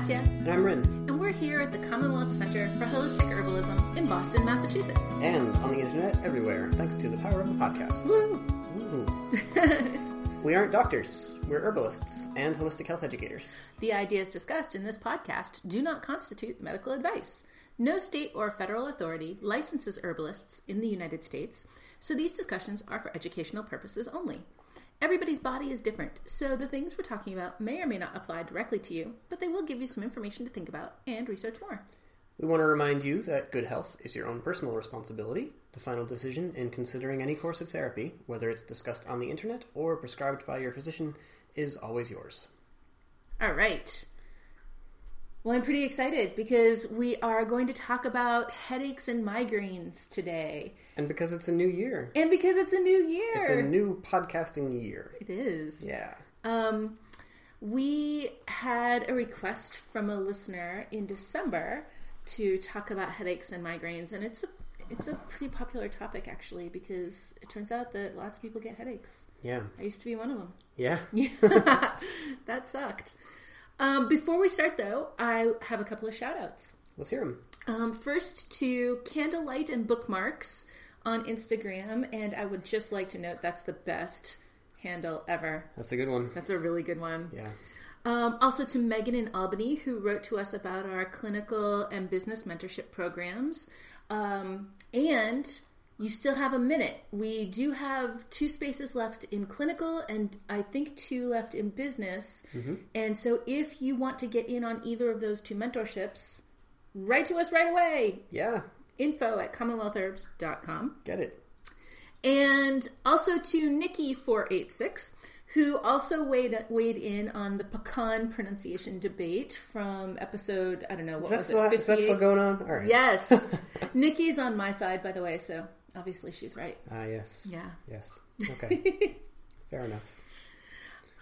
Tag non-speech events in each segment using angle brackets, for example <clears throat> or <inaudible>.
Katja, And I'm Ryn. and we're here at the Commonwealth Center for Holistic Herbalism in Boston, Massachusetts. And on the internet everywhere, thanks to the power of the podcast. Woo! Woohoo. <laughs> we aren't doctors, we're herbalists and holistic health educators. The ideas discussed in this podcast do not constitute medical advice. No state or federal authority licenses herbalists in the United States, so these discussions are for educational purposes only. Everybody's body is different, so the things we're talking about may or may not apply directly to you, but they will give you some information to think about and research more. We want to remind you that good health is your own personal responsibility. The final decision in considering any course of therapy, whether it's discussed on the internet or prescribed by your physician, is always yours. All right. Well, I'm pretty excited because we are going to talk about headaches and migraines today. And because it's a new year, And because it's a new year. it's a new podcasting year. It is. Yeah. Um, we had a request from a listener in December to talk about headaches and migraines, and it's a it's a pretty popular topic actually because it turns out that lots of people get headaches. Yeah. I used to be one of them. Yeah. <laughs> that sucked. Um, before we start, though, I have a couple of shout outs. Let's hear them. Um, first to Candlelight and Bookmarks on Instagram, and I would just like to note that's the best handle ever. That's a good one. That's a really good one. Yeah. Um, also to Megan in Albany, who wrote to us about our clinical and business mentorship programs. Um, and you still have a minute. We do have two spaces left in clinical, and I think two left in business. Mm-hmm. And so if you want to get in on either of those two mentorships, write to us right away. Yeah. Info at commonwealthherbs.com. Get it. And also to Nikki486, who also weighed, weighed in on the pecan pronunciation debate from episode, I don't know, what was still, it? is that still going on? All right. Yes. <laughs> Nikki's on my side, by the way, so obviously she's right. Ah, yes. Yeah. Yes. <laughs> Okay. Fair enough.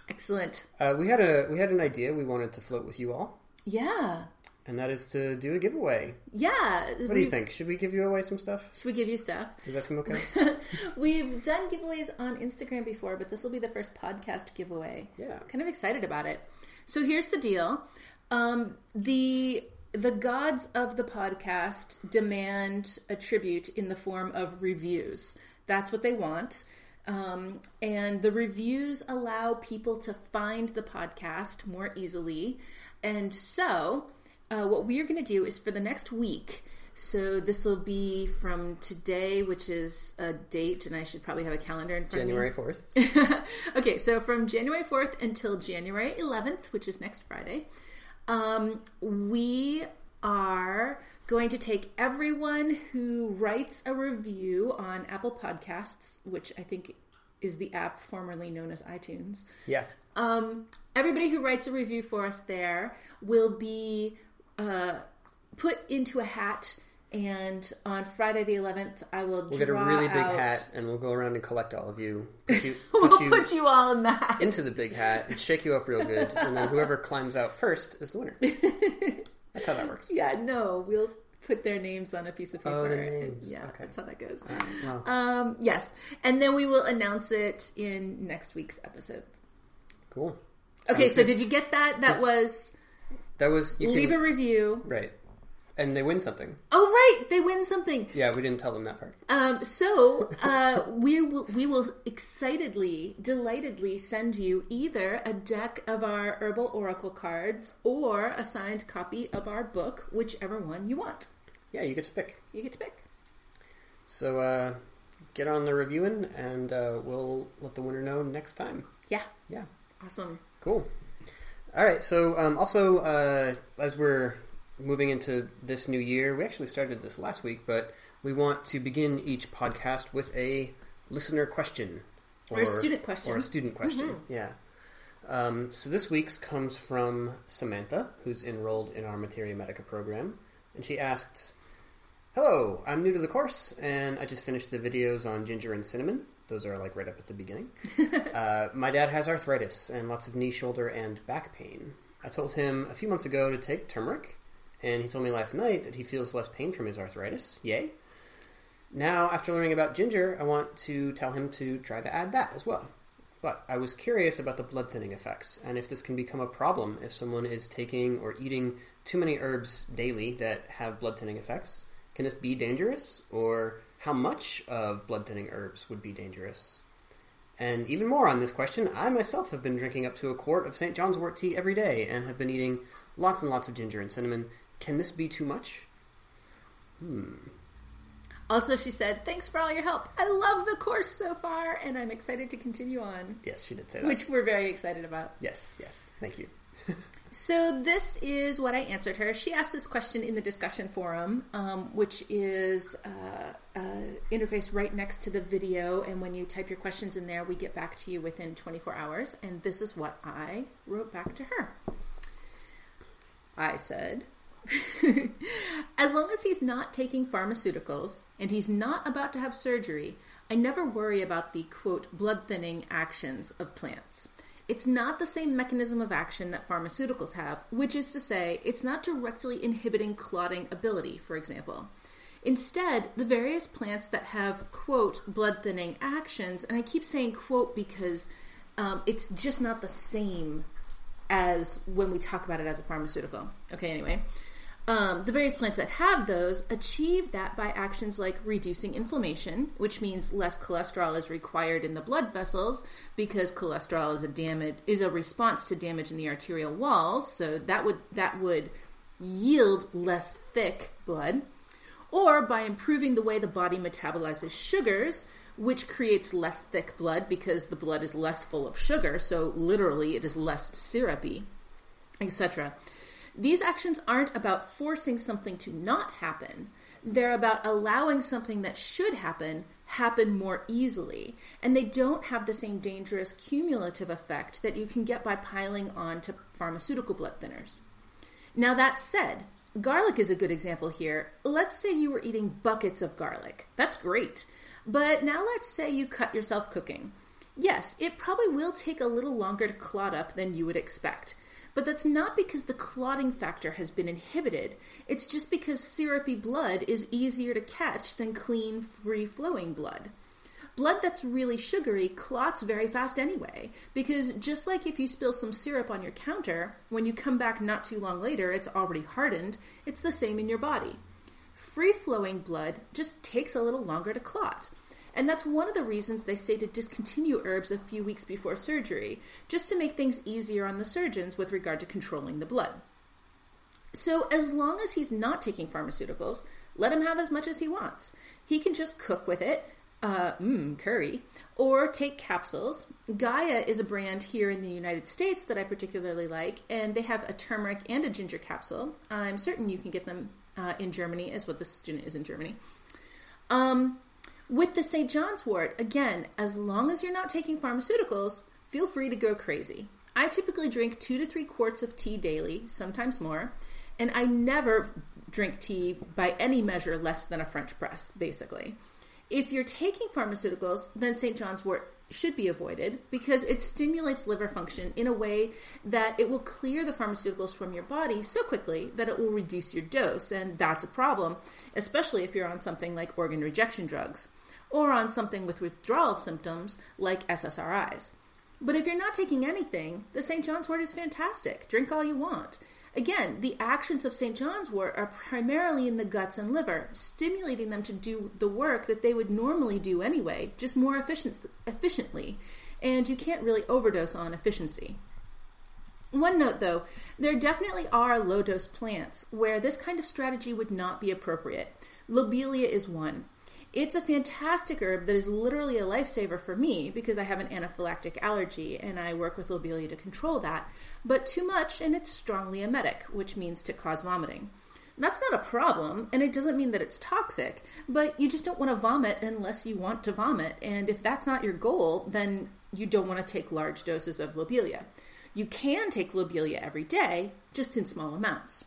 Excellent. Uh, we had a we had an idea we wanted to float with you all, Yeah. and that is to do a giveaway. Yeah. What do you think? Should we give you away some stuff? Should we give you stuff? Does that seem okay? <laughs> We've done giveaways on Instagram before, but this will be the first podcast giveaway. Yeah. kind of excited about it. So here's the deal: um, the the gods of the podcast demand a tribute in the form of reviews. That's what they want. Um, and the reviews allow people to find the podcast more easily. And so, uh, what we are going to do is for the next week, so this will be from today, which is a date, and I should probably have a calendar in front of me. January fourth. <laughs> okay, so from January 4th until January 11th, which is next Friday, um, we are going to take everyone who writes a review on Apple Podcasts, which I think is the app formerly known as iTunes. Yeah. Um, everybody who writes a review for us there will be uh, put into a hat. And on Friday the 11th, I will We'll get a really big out- hat, and we'll go around and collect all of you. <laughs> Put you, We'll put you put you all in the hat. into the big hat and shake you up real good, and then whoever <laughs> climbs out first is the winner. <laughs> That's how that works. Yeah, no, we'll put their names on a piece of paper. Oh, the and- names. Yeah, Okay. that's how that goes. Well, Um, yes, and then we will announce it in next week's episode. cool. Okay, Sounds so good. did you get that? That was That was you leave can, a review. right, and they win something. Oh, right, they win something. Yeah, we didn't tell them that part. Um, so uh, <laughs> we will we will excitedly, delightedly send you either a deck of our herbal oracle cards or a signed copy of our book, whichever one you want. Yeah, you get to pick. You get to pick. So uh, get on the reviewing, and uh, we'll let the winner know next time. Yeah, Yeah. awesome. Cool. All right. So, um, also, uh, as we're moving into this new year, we actually started this last week, but we want to begin each podcast with a listener question Or a student question. or a student question. Mhm. Yeah. Um, so this week's comes from Samantha, who's enrolled in our Materia Medica program, and she asks, "Hello, I'm new to the course, and I just finished the videos on ginger and cinnamon. Those are like right up at the beginning. <laughs> uh, my dad has arthritis and lots of knee, shoulder, and back pain. I told him a few months ago to take turmeric, and he told me last night that he feels less pain from his arthritis. Yay! Now, after learning about ginger, I want to tell him to try to add that as well. But I was curious about the blood thinning effects and if this can become a problem if someone is taking or eating too many herbs daily that have blood thinning effects. Can this be dangerous? Or how much of blood thinning herbs would be dangerous? And even more on this question, I myself have been drinking up to a quart of St. John's wort tea every day and have been eating lots and lots of ginger and cinnamon. Can this be too much? Hmm. Also, she said, Thanks for all your help. I love the course so far, and I'm excited to continue on. Yes, she did say that. Which we're very excited about. Yes, yes. Thank you. <laughs> so, this is what I answered her. She asked this question in the discussion forum, um, which is uh, uh, interface right next to the video. And when you type your questions in there, we get back to you within 24 hours. And this is what I wrote back to her. I said, <laughs> as long as he's not taking pharmaceuticals and he's not about to have surgery, I never worry about the quote blood thinning actions of plants. It's not the same mechanism of action that pharmaceuticals have, which is to say, it's not directly inhibiting clotting ability, for example. Instead, the various plants that have, quote, blood thinning actions, and I keep saying quote because um, it's just not the same as when we talk about it as a pharmaceutical. Okay, anyway. Um, the various plants that have those achieve that by actions like reducing inflammation, which means less cholesterol is required in the blood vessels because cholesterol is a damage is a response to damage in the arterial walls. So that would that would yield less thick blood, or by improving the way the body metabolizes sugars, which creates less thick blood because the blood is less full of sugar. So literally, it is less syrupy, etc. These actions aren't about forcing something to not happen. They're about allowing something that should happen happen more easily. And they don't have the same dangerous cumulative effect that you can get by piling on to pharmaceutical blood thinners. Now, that said, garlic is a good example here. Let's say you were eating buckets of garlic. That's great. But now let's say you cut yourself cooking. Yes, it probably will take a little longer to clot up than you would expect. But that's not because the clotting factor has been inhibited. It's just because syrupy blood is easier to catch than clean, free flowing blood. Blood that's really sugary clots very fast anyway, because just like if you spill some syrup on your counter, when you come back not too long later, it's already hardened, it's the same in your body. Free flowing blood just takes a little longer to clot. And that's one of the reasons they say to discontinue herbs a few weeks before surgery, just to make things easier on the surgeons with regard to controlling the blood. So, as long as he's not taking pharmaceuticals, let him have as much as he wants. He can just cook with it, uh, mmm, curry, or take capsules. Gaia is a brand here in the United States that I particularly like, and they have a turmeric and a ginger capsule. I'm certain you can get them uh, in Germany, as what the student is in Germany. Um, with the St. John's wort, again, as long as you're not taking pharmaceuticals, feel free to go crazy. I typically drink two to three quarts of tea daily, sometimes more, and I never drink tea by any measure less than a French press, basically. If you're taking pharmaceuticals, then St. John's wort should be avoided because it stimulates liver function in a way that it will clear the pharmaceuticals from your body so quickly that it will reduce your dose. And that's a problem, especially if you're on something like organ rejection drugs or on something with withdrawal symptoms like SSRIs. But if you're not taking anything, the St. John's wort is fantastic. Drink all you want. Again, the actions of St. John's wort are primarily in the guts and liver, stimulating them to do the work that they would normally do anyway, just more efficient, efficiently. And you can't really overdose on efficiency. One note though, there definitely are low dose plants where this kind of strategy would not be appropriate. Lobelia is one. It's a fantastic herb that is literally a lifesaver for me because I have an anaphylactic allergy and I work with lobelia to control that. But too much and it's strongly emetic, which means to cause vomiting. That's not a problem, and it doesn't mean that it's toxic, but you just don't want to vomit unless you want to vomit. And if that's not your goal, then you don't want to take large doses of lobelia. You can take lobelia every day, just in small amounts.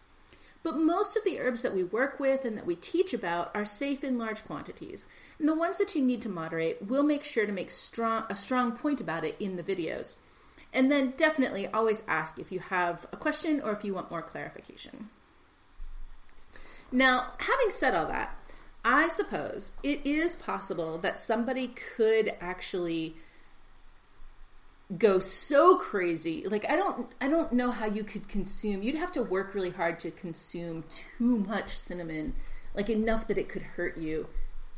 But most of the herbs that we work with and that we teach about are safe in large quantities. And the ones that you need to moderate, we'll make sure to make strong, a strong point about it in the videos. And then definitely always ask if you have a question or if you want more clarification. Now, having said all that, I suppose it is possible that somebody could actually go so crazy. Like I don't I don't know how you could consume. You'd have to work really hard to consume too much cinnamon, like enough that it could hurt you.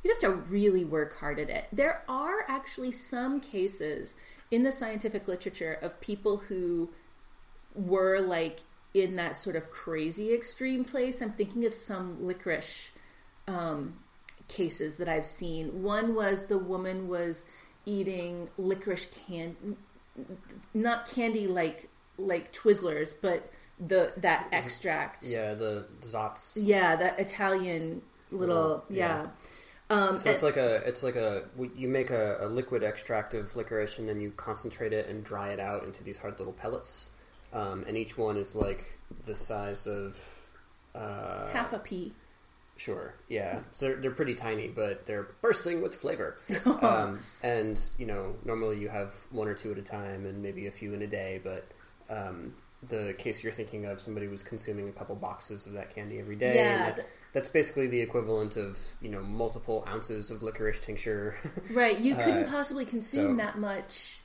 You'd have to really work hard at it. There are actually some cases in the scientific literature of people who were like in that sort of crazy extreme place. I'm thinking of some licorice um, cases that I've seen. One was the woman was eating licorice can not candy like like Twizzlers, but the that extract. Yeah, the Zotz. Yeah, that Italian little yeah. yeah. Um, so it's like a it's like a you make a, a, liquid extract of licorice and then you concentrate it and dry it out into these hard little pellets, um, and each one is like the size of uh, half a pea. Sure, yeah. So they're, they're pretty tiny, but they're bursting with flavor. <laughs> um, and you know, normally you have one or two at a time, and maybe a few in a day. But um, the case you're thinking of, somebody was consuming a couple boxes of that candy every day. Yeah, that, that's basically the equivalent of you know multiple ounces of licorice tincture. <laughs> right. You couldn't uh, possibly consume so, that much.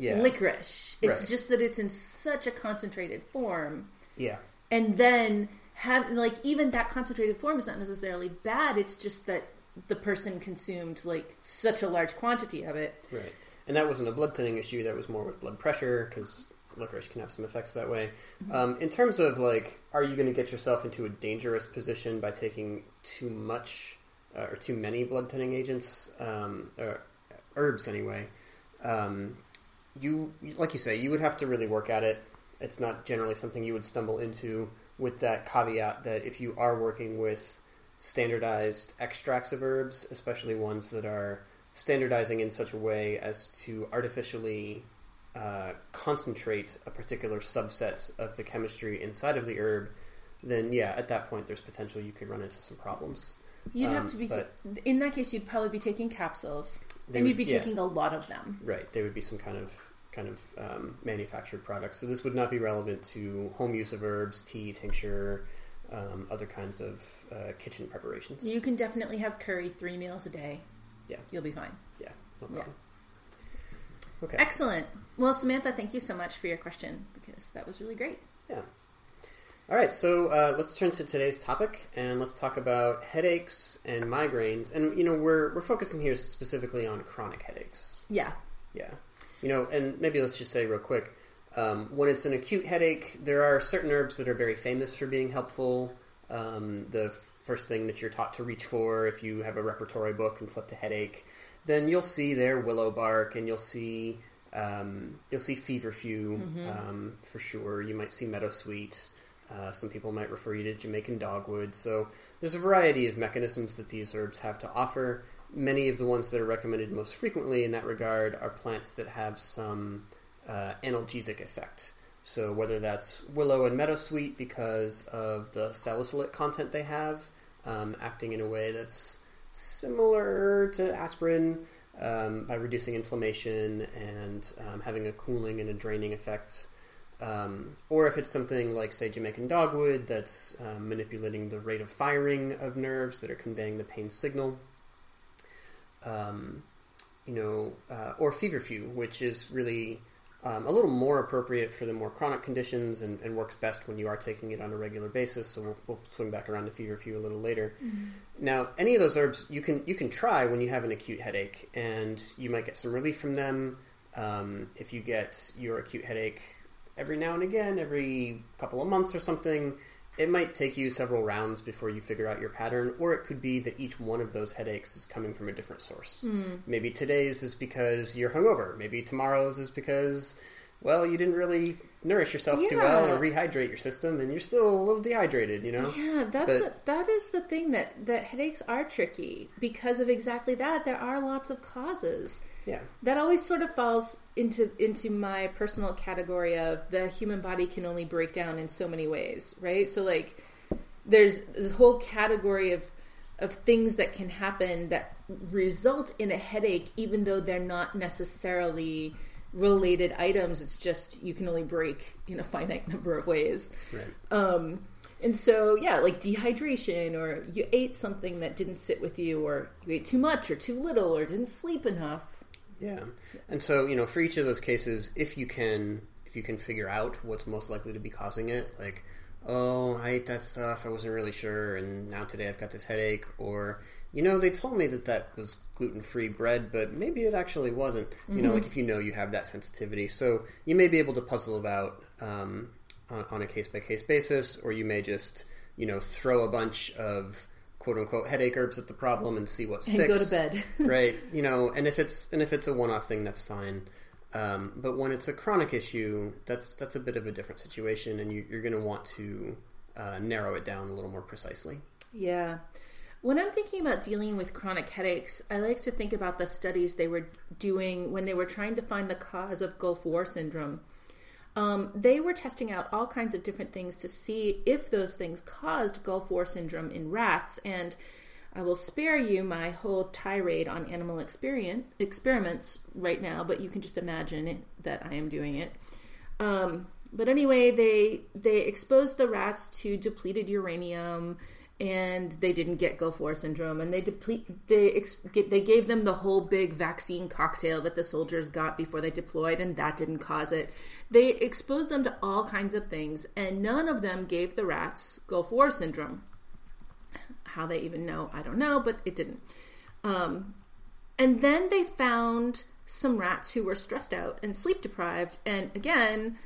Yeah. licorice. It's right. just that it's in such a concentrated form. Yeah. And then have like even that concentrated form is not necessarily bad. It's just that the person consumed like such a large quantity of it. Right. And that wasn't a blood thinning issue. That was more with blood pressure because licorice can have some effects that way. Mm-hmm. Um, in terms of like, are you going to get yourself into a dangerous position by taking too much uh, or too many blood thinning agents um, or herbs anyway? Um, you like you say, you would have to really work at it. It's not generally something you would stumble into with that caveat that if you are working with standardized extracts of herbs, especially ones that are standardizing in such a way as to artificially uh, concentrate a particular subset of the chemistry inside of the herb, then yeah, at that point there's potential you could run into some problems. You'd um, have to be t- in that case. You'd probably be taking capsules, and you'd be taking a lot of them. Right, there would be some kind of kind of um, manufactured products. So this would not be relevant to home use of herbs, tea, tincture, um, other kinds of uh, kitchen preparations. You can definitely have curry three meals a day. Yeah, you'll be fine. Yeah, no problem. Yeah. Okay. Excellent. Well, Samantha, thank you so much for your question because that was really great. Yeah. All right, so uh, let's turn to today's topic and let's talk about headaches and migraines. And you know, we're we're focusing here specifically on chronic headaches. Yeah. Yeah. You know, and maybe let's just say real quick um, when it's an acute headache, there are certain herbs that are very famous for being helpful. Um, the first thing that you're taught to reach for if you have a repertory book and flip to headache, then you'll see there willow bark and you'll see um, you'll see feverfew mm-hmm. um, for sure. You might see meadowsweet. Uh, some people might refer you to Jamaican dogwood. So there's a variety of mechanisms that these herbs have to offer many of the ones that are recommended most frequently in that regard are plants that have some uh, analgesic effect. So whether that's willow and meadowsweet because of the salicylate content they have, um, acting in a way that's similar to aspirin um, by reducing inflammation and um, having a cooling and a draining effect. Um, or if it's something like, say, Jamaican dogwood that's um, manipulating the rate of firing of nerves that are conveying the pain signal um, you know, uh, or feverfew, which is really um, a little more appropriate for the more chronic conditions and, and, works best when you are taking it on a regular basis. So we'll, we'll swing back around to feverfew a little later. Mm-hmm. Now, any of those herbs you can you can try when you have an acute headache, and you might get some relief from them. Um, if you get your acute headache every now and again, every couple of months or something, it might take you several rounds before you figure out your pattern, or it could be that each one of those headaches is coming from a different source. Mm. Maybe today's is because you're hungover. Maybe tomorrow's is because, well, you didn't really nourish yourself yeah. too well or rehydrate your system, and you're still a little dehydrated. You know? Yeah, that's but, a, that is the thing that that headaches are tricky because of exactly that. There are lots of causes. Yeah. That always sort of falls into into my personal category of the human body can only break down in so many ways, right? So like there's this whole category of of things that can happen that result in a headache even though they're not necessarily related items it's just you can only break in a finite <laughs> number of ways right. um, and so yeah like dehydration or you ate something that didn't sit with you or you ate too much or too little or didn't sleep enough Yeah. And so, you know, for each of those cases, if you can if you can figure out what's most likely to be causing it, like, oh, I ate that stuff, I wasn't really sure, and now today I've got this headache, or you know, they told me that that was gluten free bread, but maybe it actually wasn't. You mm-hmm. know, like if you know you have that sensitivity, so you may be able to puzzle about um, on, on a case by case basis, or you may just you know throw a bunch of quote unquote headache herbs at the problem and see what sticks. <laughs> And go to bed. <laughs> right. <laughs> You know, and if it's and if it's a one off thing, that's fine. Um, but when it's a chronic issue, that's that's a bit of a different situation, and you, are going to want to uh, narrow it down a little more precisely. Yeah. When I'm thinking about dealing with chronic headaches, I like to think about the studies they were doing when they were trying to find the cause of Gulf War syndrome. Um, they were testing out all kinds of different things to see if those things caused Gulf War syndrome in rats. And I will spare you my whole tirade on animal experiments right now, but you can just imagine it, that I am doing it. Um, but anyway, they they exposed the rats to depleted uranium and they didn't get Gulf War syndrome, and they deplete they they gave them the whole big vaccine cocktail that the soldiers got before they deployed, and that didn't cause it. They exposed them to all kinds of things, and none of them gave the rats Gulf War syndrome. How they even know, I don't know, but it didn't. Um, and then they found some rats who were stressed out and sleep deprived, and again,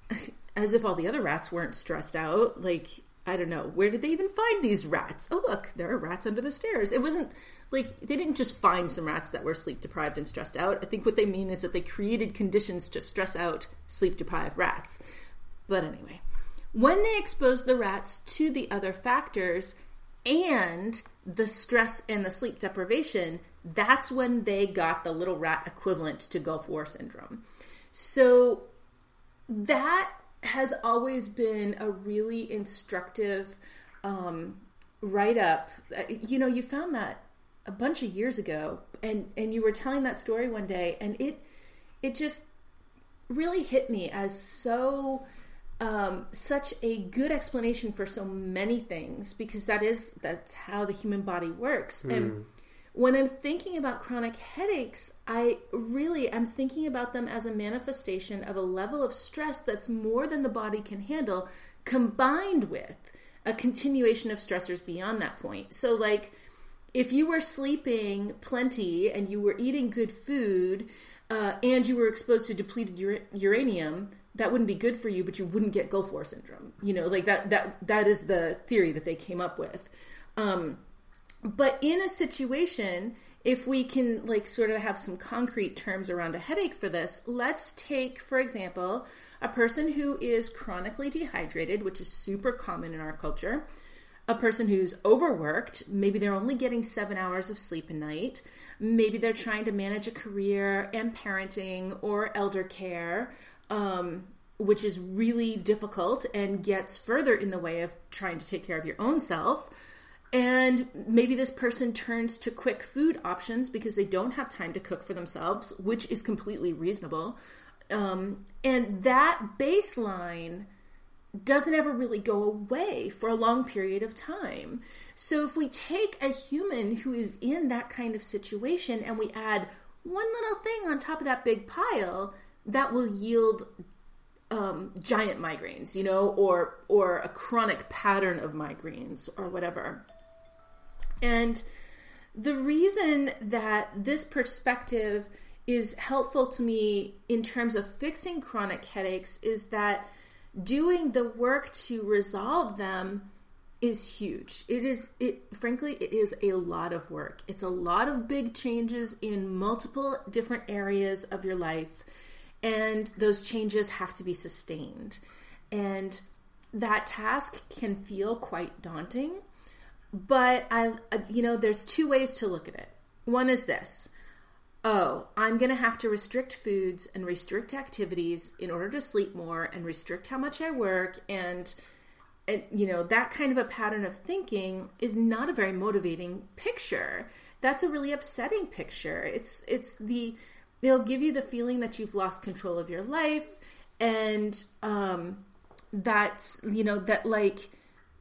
<laughs> as if all the other rats weren't stressed out, like I don't know, where did they even find these rats? Oh, look, there are rats under the stairs. It wasn't like they didn't just find some rats that were sleep deprived and stressed out. I think what they mean is that they created conditions to stress out sleep deprived rats. But anyway, when they exposed the rats to the other factors and the stress and the sleep deprivation, that's when they got the little rat equivalent to Gulf War syndrome. So that has always been a really instructive um, write up. Uh, you know, you found that a bunch of years ago, and and you were telling that story one day, and it it just really hit me as so um, such a good explanation for so many things because that is that's how the human body works mm. and hmm when I'm thinking about chronic headaches, I really am thinking about them as a manifestation of a level of stress that's more than the body can handle, combined with a continuation of stressors beyond that point. So, like, if you were sleeping plenty and you were eating good food uh, and you were exposed to depleted ur- uranium, that wouldn't be good for you, but you wouldn't get Gulf War syndrome. You know, like that that that is the theory that they came up with. Um, but in a situation, if we can like sort of have some concrete terms around a headache for this, let's take, for example, a person who is chronically dehydrated, which is super common in our culture, a person who's overworked, maybe they're only getting seven hours of sleep a night, maybe they're trying to manage a career and parenting or elder care. Um, which is really difficult and gets further in the way of trying to take care of your own self. And maybe this person turns to quick food options because they don't have time to cook for themselves, which is completely reasonable. Um, and that baseline doesn't ever really go away for a long period of time. So if we take a human who is in that kind of situation and we add one little thing on top of that big pile, that will yield um, giant migraines, you know, or or a chronic pattern of migraines or whatever. And the reason that this perspective is helpful to me in terms of fixing chronic headaches is that doing the work to resolve them is huge. It is it frankly it is a lot of work. It's a lot of big changes in multiple different areas of your life and those changes have to be sustained. And that task can feel quite daunting but I, you know, there's two ways to look at it. One is this oh, I'm going to have to restrict foods and restrict activities in order to sleep more and restrict how much I work. And, and, you know, that kind of a pattern of thinking is not a very motivating picture. That's a really upsetting picture. It's, it's the, it'll give you the feeling that you've lost control of your life and, um, that's, you know, that like,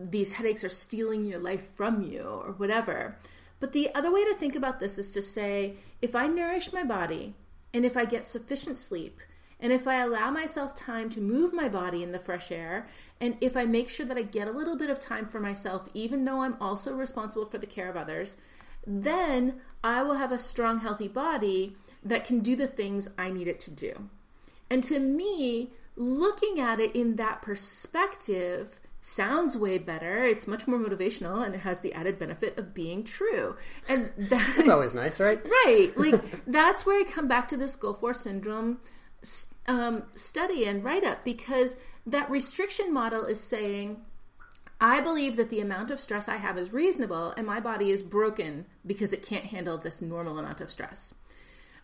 these headaches are stealing your life from you or whatever. But the other way to think about this is to say if I nourish my body and if I get sufficient sleep, and if I allow myself time to move my body in the fresh air, and if I make sure that I get a little bit of time for myself, even though I'm also responsible for the care of others, then I will have a strong, healthy body that can do the things I need it to do. And to me, looking at it in that perspective sounds way better. It's much more motivational and it has the added benefit of being true. And that's always nice, right? <laughs> Right. Like that's where I come back to this Gulf War syndrome um, study and write up because that restriction model is saying I believe that the amount of stress I have is reasonable and my body is broken because it can't handle this normal amount of stress.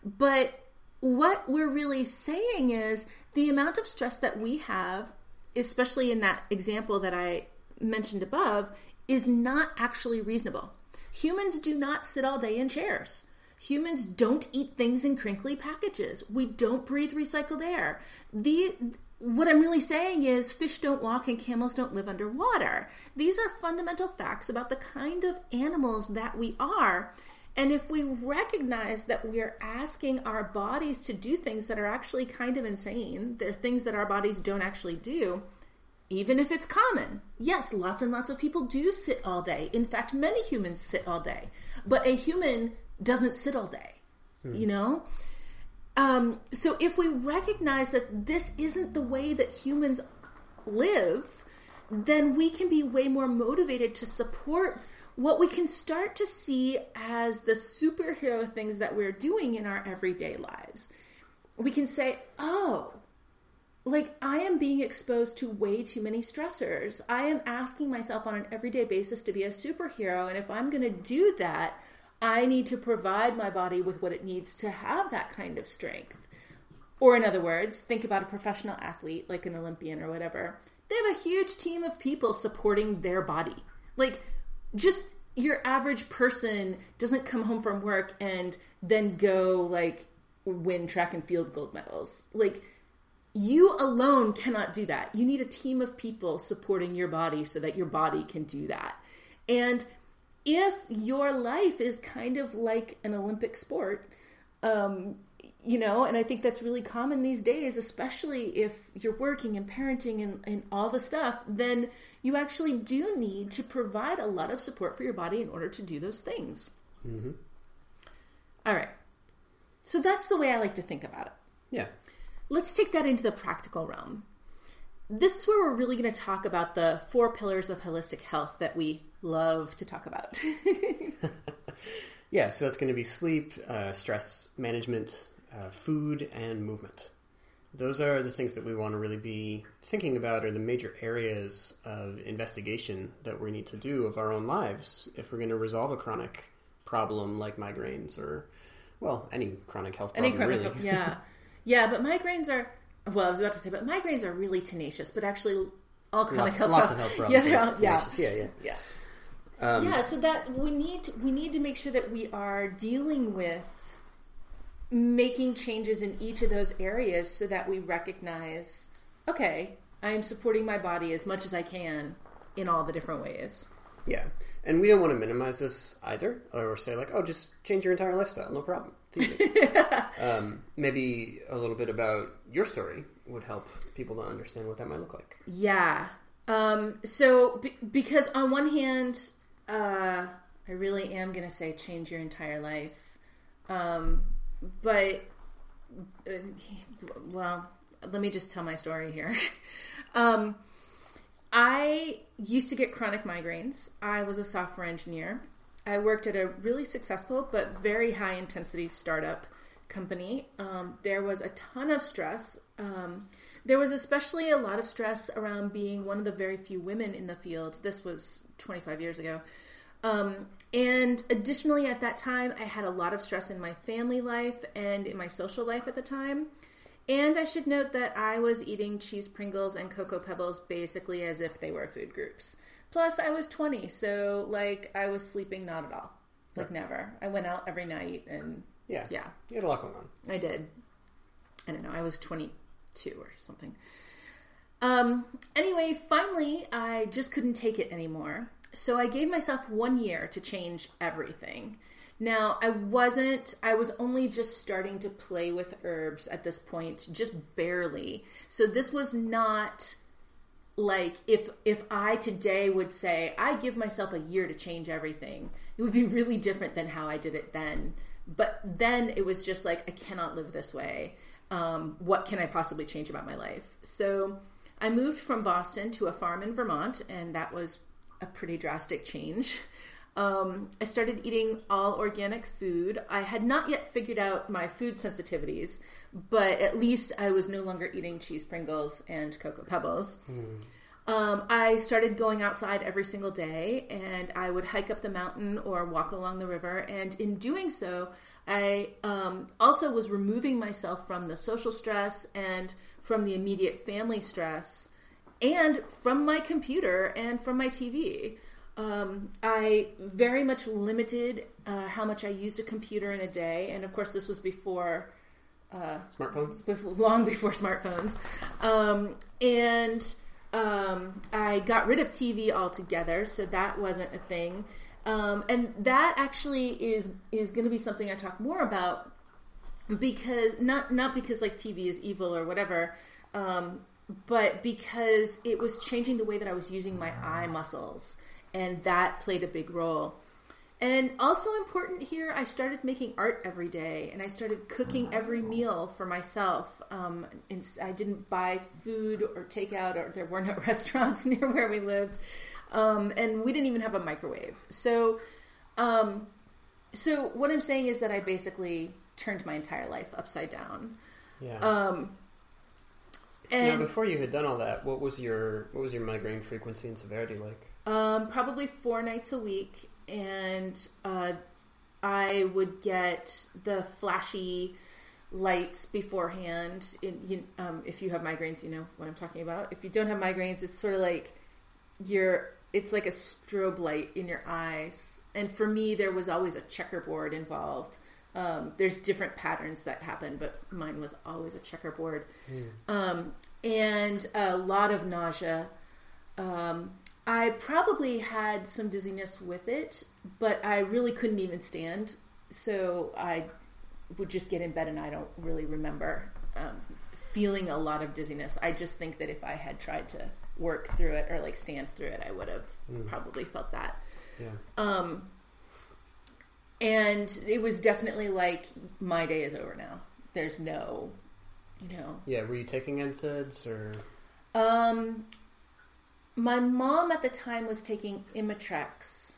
But what we're really saying is the amount of stress that we have, especially in that example that I mentioned above, is not actually reasonable. Humans do not sit all day in chairs. Humans don't eat things in crinkly packages. We don't breathe recycled air. The what I'm really saying is fish don't walk and camels don't live underwater. These are fundamental facts about the kind of animals that we are. And if we recognize that we're asking our bodies to do things that are actually kind of insane, they're things that our bodies don't actually do, even if it's common. Yes, lots and lots of people do sit all day. In fact, many humans sit all day. But a human doesn't sit all day, hmm. you know? Um, so if we recognize that this isn't the way that humans live, then we can be way more motivated to support what we can start to see as the superhero things that we're doing in our everyday lives. We can say, oh, like I am being exposed to way too many stressors. I am asking myself on an everyday basis to be a superhero. And if I'm going to do that, I need to provide my body with what it needs to have that kind of strength. Or, in other words, think about a professional athlete like an Olympian or whatever. They have a huge team of people supporting their body. Like, just your average person doesn't come home from work and then go, like, win track and field gold medals. Like, you alone cannot do that. You need a team of people supporting your body so that your body can do that. And if your life is kind of like an Olympic sport, um, you know, and I think that's really common these days, especially if you're working and parenting and, and all the stuff, then you actually do need to provide a lot of support for your body in order to do those things. Mm-hmm. All right. So that's the way I like to think about it. Yeah. Let's take that into the practical realm. This is where we're really going to talk about the four pillars of holistic health that we love to talk about. <laughs> <laughs> yeah, so that's going to be sleep, uh, stress management, uh, food, and movement. Those are the things that we want to really be thinking about, are the major areas of investigation that we need to do of our own lives if we're going to resolve a chronic problem like migraines or, well, any chronic health problem. Any chronic, really. <laughs> yeah, yeah. But migraines are well, I was about to say, but migraines are really tenacious. But actually, all chronic lots, health, lots of health problems. Yeah, yeah, yeah, yeah, yeah. Um, yeah, so that we need to, we need to make sure that we are dealing with making changes in each of those areas so that we recognize, okay, I am supporting my body as much as I can in all the different ways. Yeah, and we don't want to minimize this either, or say like, oh, just change your entire lifestyle, no problem. <laughs> um, maybe a little bit about your story would help people to understand what that might look like. Yeah. Um, so, b- because on one hand, uh, I really am going to say change your entire life. Um, but, uh, well, let me just tell my story here. <laughs> um, I used to get chronic migraines. I was a software engineer. I worked at a really successful but very high intensity startup company. Um, there was a ton of stress. Um, there was especially a lot of stress around being one of the very few women in the field. This was 25 years ago. Um, and additionally, at that time, I had a lot of stress in my family life and in my social life at the time. And I should note that I was eating cheese Pringles and Cocoa Pebbles basically as if they were food groups. Plus, I was 20, so like I was sleeping not at all. Like right. never. I went out every night and yeah. Yeah. You had a lot going on. I did. I don't know. I was 22 or something. Um, anyway, finally, I just couldn't take it anymore. So I gave myself one year to change everything. Now, I wasn't, I was only just starting to play with herbs at this point, just barely. So this was not like if if I today would say I give myself a year to change everything, it would be really different than how I did it then. But then it was just like I cannot live this way. Um, what can I possibly change about my life? So I moved from Boston to a farm in Vermont, and that was a pretty drastic change. Um, I started eating all organic food. I had not yet figured out my food sensitivities, but at least I was no longer eating cheese Pringles and Cocoa Pebbles. Mm. Um, I started going outside every single day, and I would hike up the mountain or walk along the river. And in doing so, I um, also was removing myself from the social stress and from the immediate family stress, and from my computer and from my TV. Um, I very much limited uh, how much I used a computer in a day, and of course, this was before uh, smartphones, before, long before smartphones. Um, and um, I got rid of TV altogether, so that wasn't a thing. Um, and that actually is is going to be something I talk more about because not not because like TV is evil or whatever, um, but because it was changing the way that I was using my eye muscles and that played a big role. And also important here, I started making art every day, and I started cooking every meal for myself. Um, I didn't buy food or takeout, or there were no <laughs> restaurants near where we lived, um, and we didn't even have a microwave. So, um, so what I'm saying is that I basically turned my entire life upside down. Yeah. Um, and now, before you had done all that, what was your what was your migraine frequency and severity like? Um, probably four nights a week, and uh, I would get the flashy lights beforehand. In, you, um, if you have migraines, you know what I'm talking about. If you don't have migraines, it's sort of like you're. It's like a strobe light in your eyes. And for me, there was always a checkerboard involved. Um, there's different patterns that happen, but mine was always a checkerboard. Mm. Um, and a lot of nausea. Um, I probably had some dizziness with it, but I really couldn't even stand. So I would just get in bed and I don't really remember um, feeling a lot of dizziness. I just think that if I had tried to work through it or like stand through it, I would have mm. probably felt that. Yeah. Um, and it was definitely like my day is over now. There's no, you know. Yeah. Were you taking NSAIDs or? Um, my mom at the time was taking Imitrex.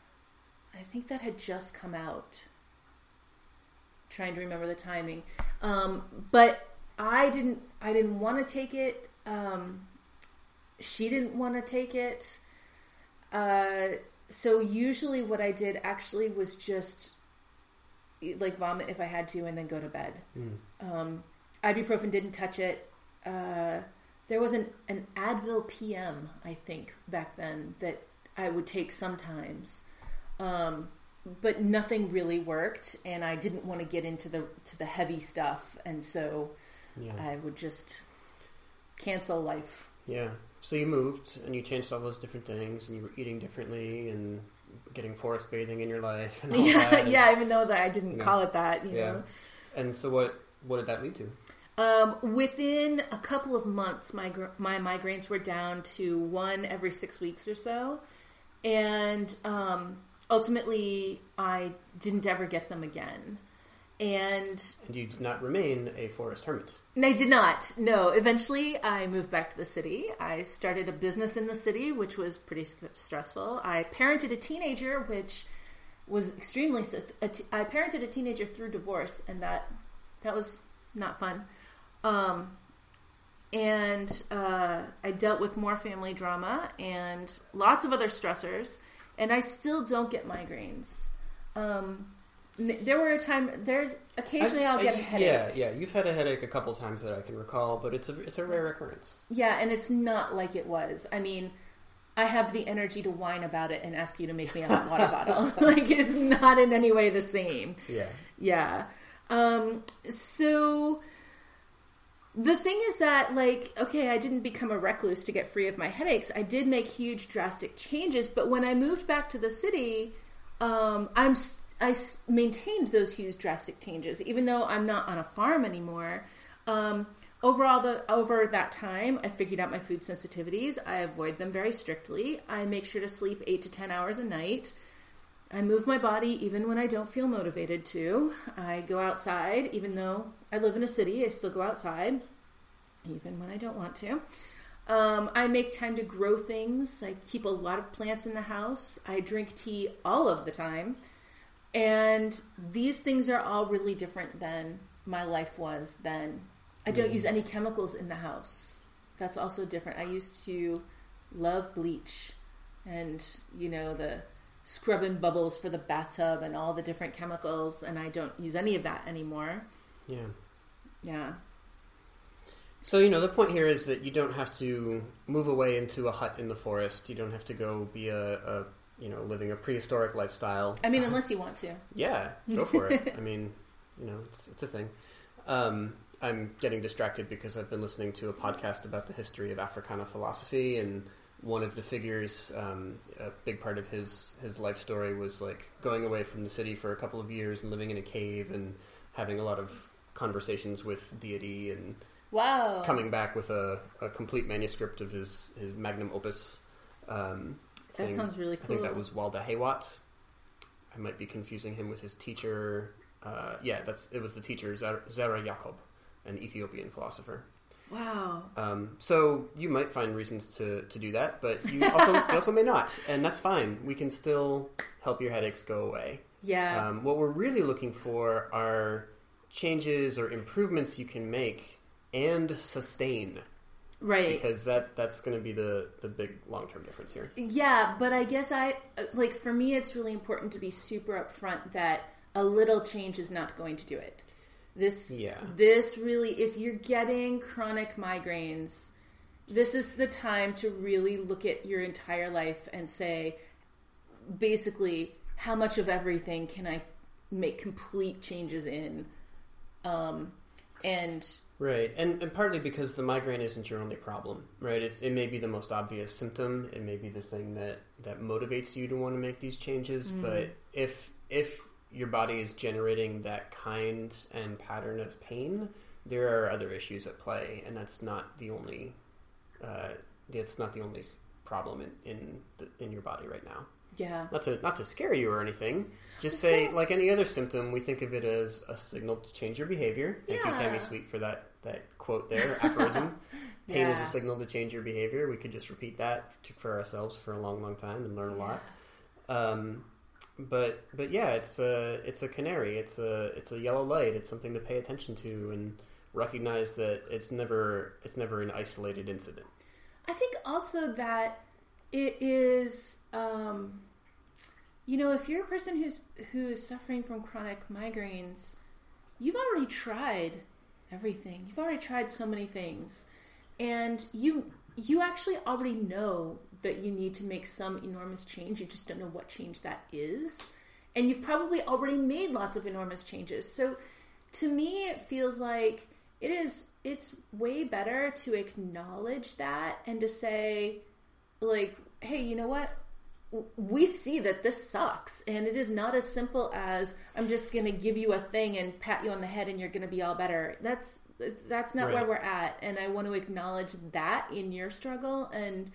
I think that had just come out. trying to remember the timing, um, but I didn't. I didn't want to take it. Um, she didn't want to take it. Uh, so usually, what I did actually was just like vomit if I had to, and then go to bed. Mm. Um, ibuprofen didn't touch it. Uh, there was an, an Advil PM, I think, back then that I would take sometimes. Um, but nothing really worked and I didn't want to get into the to the heavy stuff and so yeah. I would just cancel life. Yeah. So you moved and you changed all those different things and you were eating differently and getting forest bathing in your life <laughs> yeah, yeah, even though that I didn't you know, call it that, yeah. Know. And so what what did that lead to? Um, within a couple of months, my my migraines were down to one every six weeks or so, and um, ultimately, I didn't ever get them again. And and you did not remain a forest hermit. I did not. No. Eventually, I moved back to the city. I started a business in the city, which was pretty stressful. I parented a teenager, which was extremely. I parented a teenager through divorce, and that that was not fun. Um, and uh, I dealt with more family drama and lots of other stressors, and I still don't get migraines. Um, there were a time. There's occasionally i will get a headache. Yeah, yeah. You've had a headache a couple times that I can recall, but it's a it's a rare occurrence. Yeah, and it's not like it was. I mean, I have the energy to whine about it and ask you to make me a hot water <laughs> bottle. <laughs> like it's not in any way the same. Yeah. Yeah. Um, so the thing is that like okay i didn't become a recluse to get free of my headaches i did make huge drastic changes but when i moved back to the city um, i'm I maintained those huge drastic changes, even though I'm not on a farm anymore. Um, overall, the over that time, I figured out my food sensitivities. I avoid them very strictly. I make sure to sleep eight to ten hours a night. I move my body even when I don't feel motivated to. I go outside, even though I live in a city. I still go outside, even when I don't want to. Um, I make time to grow things. I keep a lot of plants in the house. I drink tea all of the time. And these things are all really different than my life was then. I don't mm. use any chemicals in the house. That's also different. I used to love bleach and, you know, the scrubbing bubbles for the bathtub and all the different chemicals, and I don't use any of that anymore. Yeah. Yeah. So you know the point here is that you don't have to move away into a hut in the forest. You don't have to go be a, a you know living a prehistoric lifestyle. I mean, unless you want to. Yeah, go for it. <laughs> I mean, you know, it's it's a thing. Um, I'm getting distracted because I've been listening to a podcast about the history of Africana philosophy, and one of the figures, um, a big part of his his life story was like going away from the city for a couple of years and living in a cave and having a lot of conversations with deity and Wow. coming back with a, a complete manuscript of his, his magnum opus. Um, That thing. sounds really cool. I think that was Walda Heywat. I might be confusing him with his teacher. Uh, yeah, that's it was the teacher Zara, Zara Jacob, an Ethiopian philosopher. Wow. Um, so you might find reasons to, to do that, but you also <laughs> you also may not, and that's fine. We can still help your headaches go away. Yeah. Um, what we're really looking for are changes or improvements you can make and sustain right. because that that's going to be the the big long term difference here. Yeah, but I guess I like for me it's really important to be super upfront that a little change is not going to do it. This Yeah. this really if you're getting chronic migraines, this is the time to really look at your entire life and say basically how much of everything can I make complete changes in um and Right, and and partly because the migraine isn't your only problem, right? It's it may be the most obvious symptom. It may be the thing that that motivates you to want to make these changes. But if if your body is generating that kind and pattern of pain, there are other issues at play, and that's not the only. Uh, that's not the only problem in in, the, in your body right now. yeah. Not to not to scare you or anything. Just say like any other symptom, we think of it as a signal to change your behavior. Thank you, Tammi Sweet, for that that quote there, aphorism. <laughs> Pain is a signal to change your behavior. We could just repeat that to, for ourselves for a long, long time and learn a lot. Um, but but yeah, it's a it's a canary. It's a it's a yellow light. It's something to pay attention to and recognize that it's never it's never an isolated incident. I think also that it is, um, you know, if you're a person who's who is suffering from chronic migraines, you've already tried everything. You've already tried so many things, and you you actually already know that you need to make some enormous change. You just don't know what change that is, and you've probably already made lots of enormous changes. So, to me, it feels like it is it's way better to acknowledge that and to say like hey you know what we see that this sucks and it is not as simple as i'm just going to give you a thing and pat you on the head and you're going to be all better. That's that's not where we're at and i want to acknowledge that in your struggle and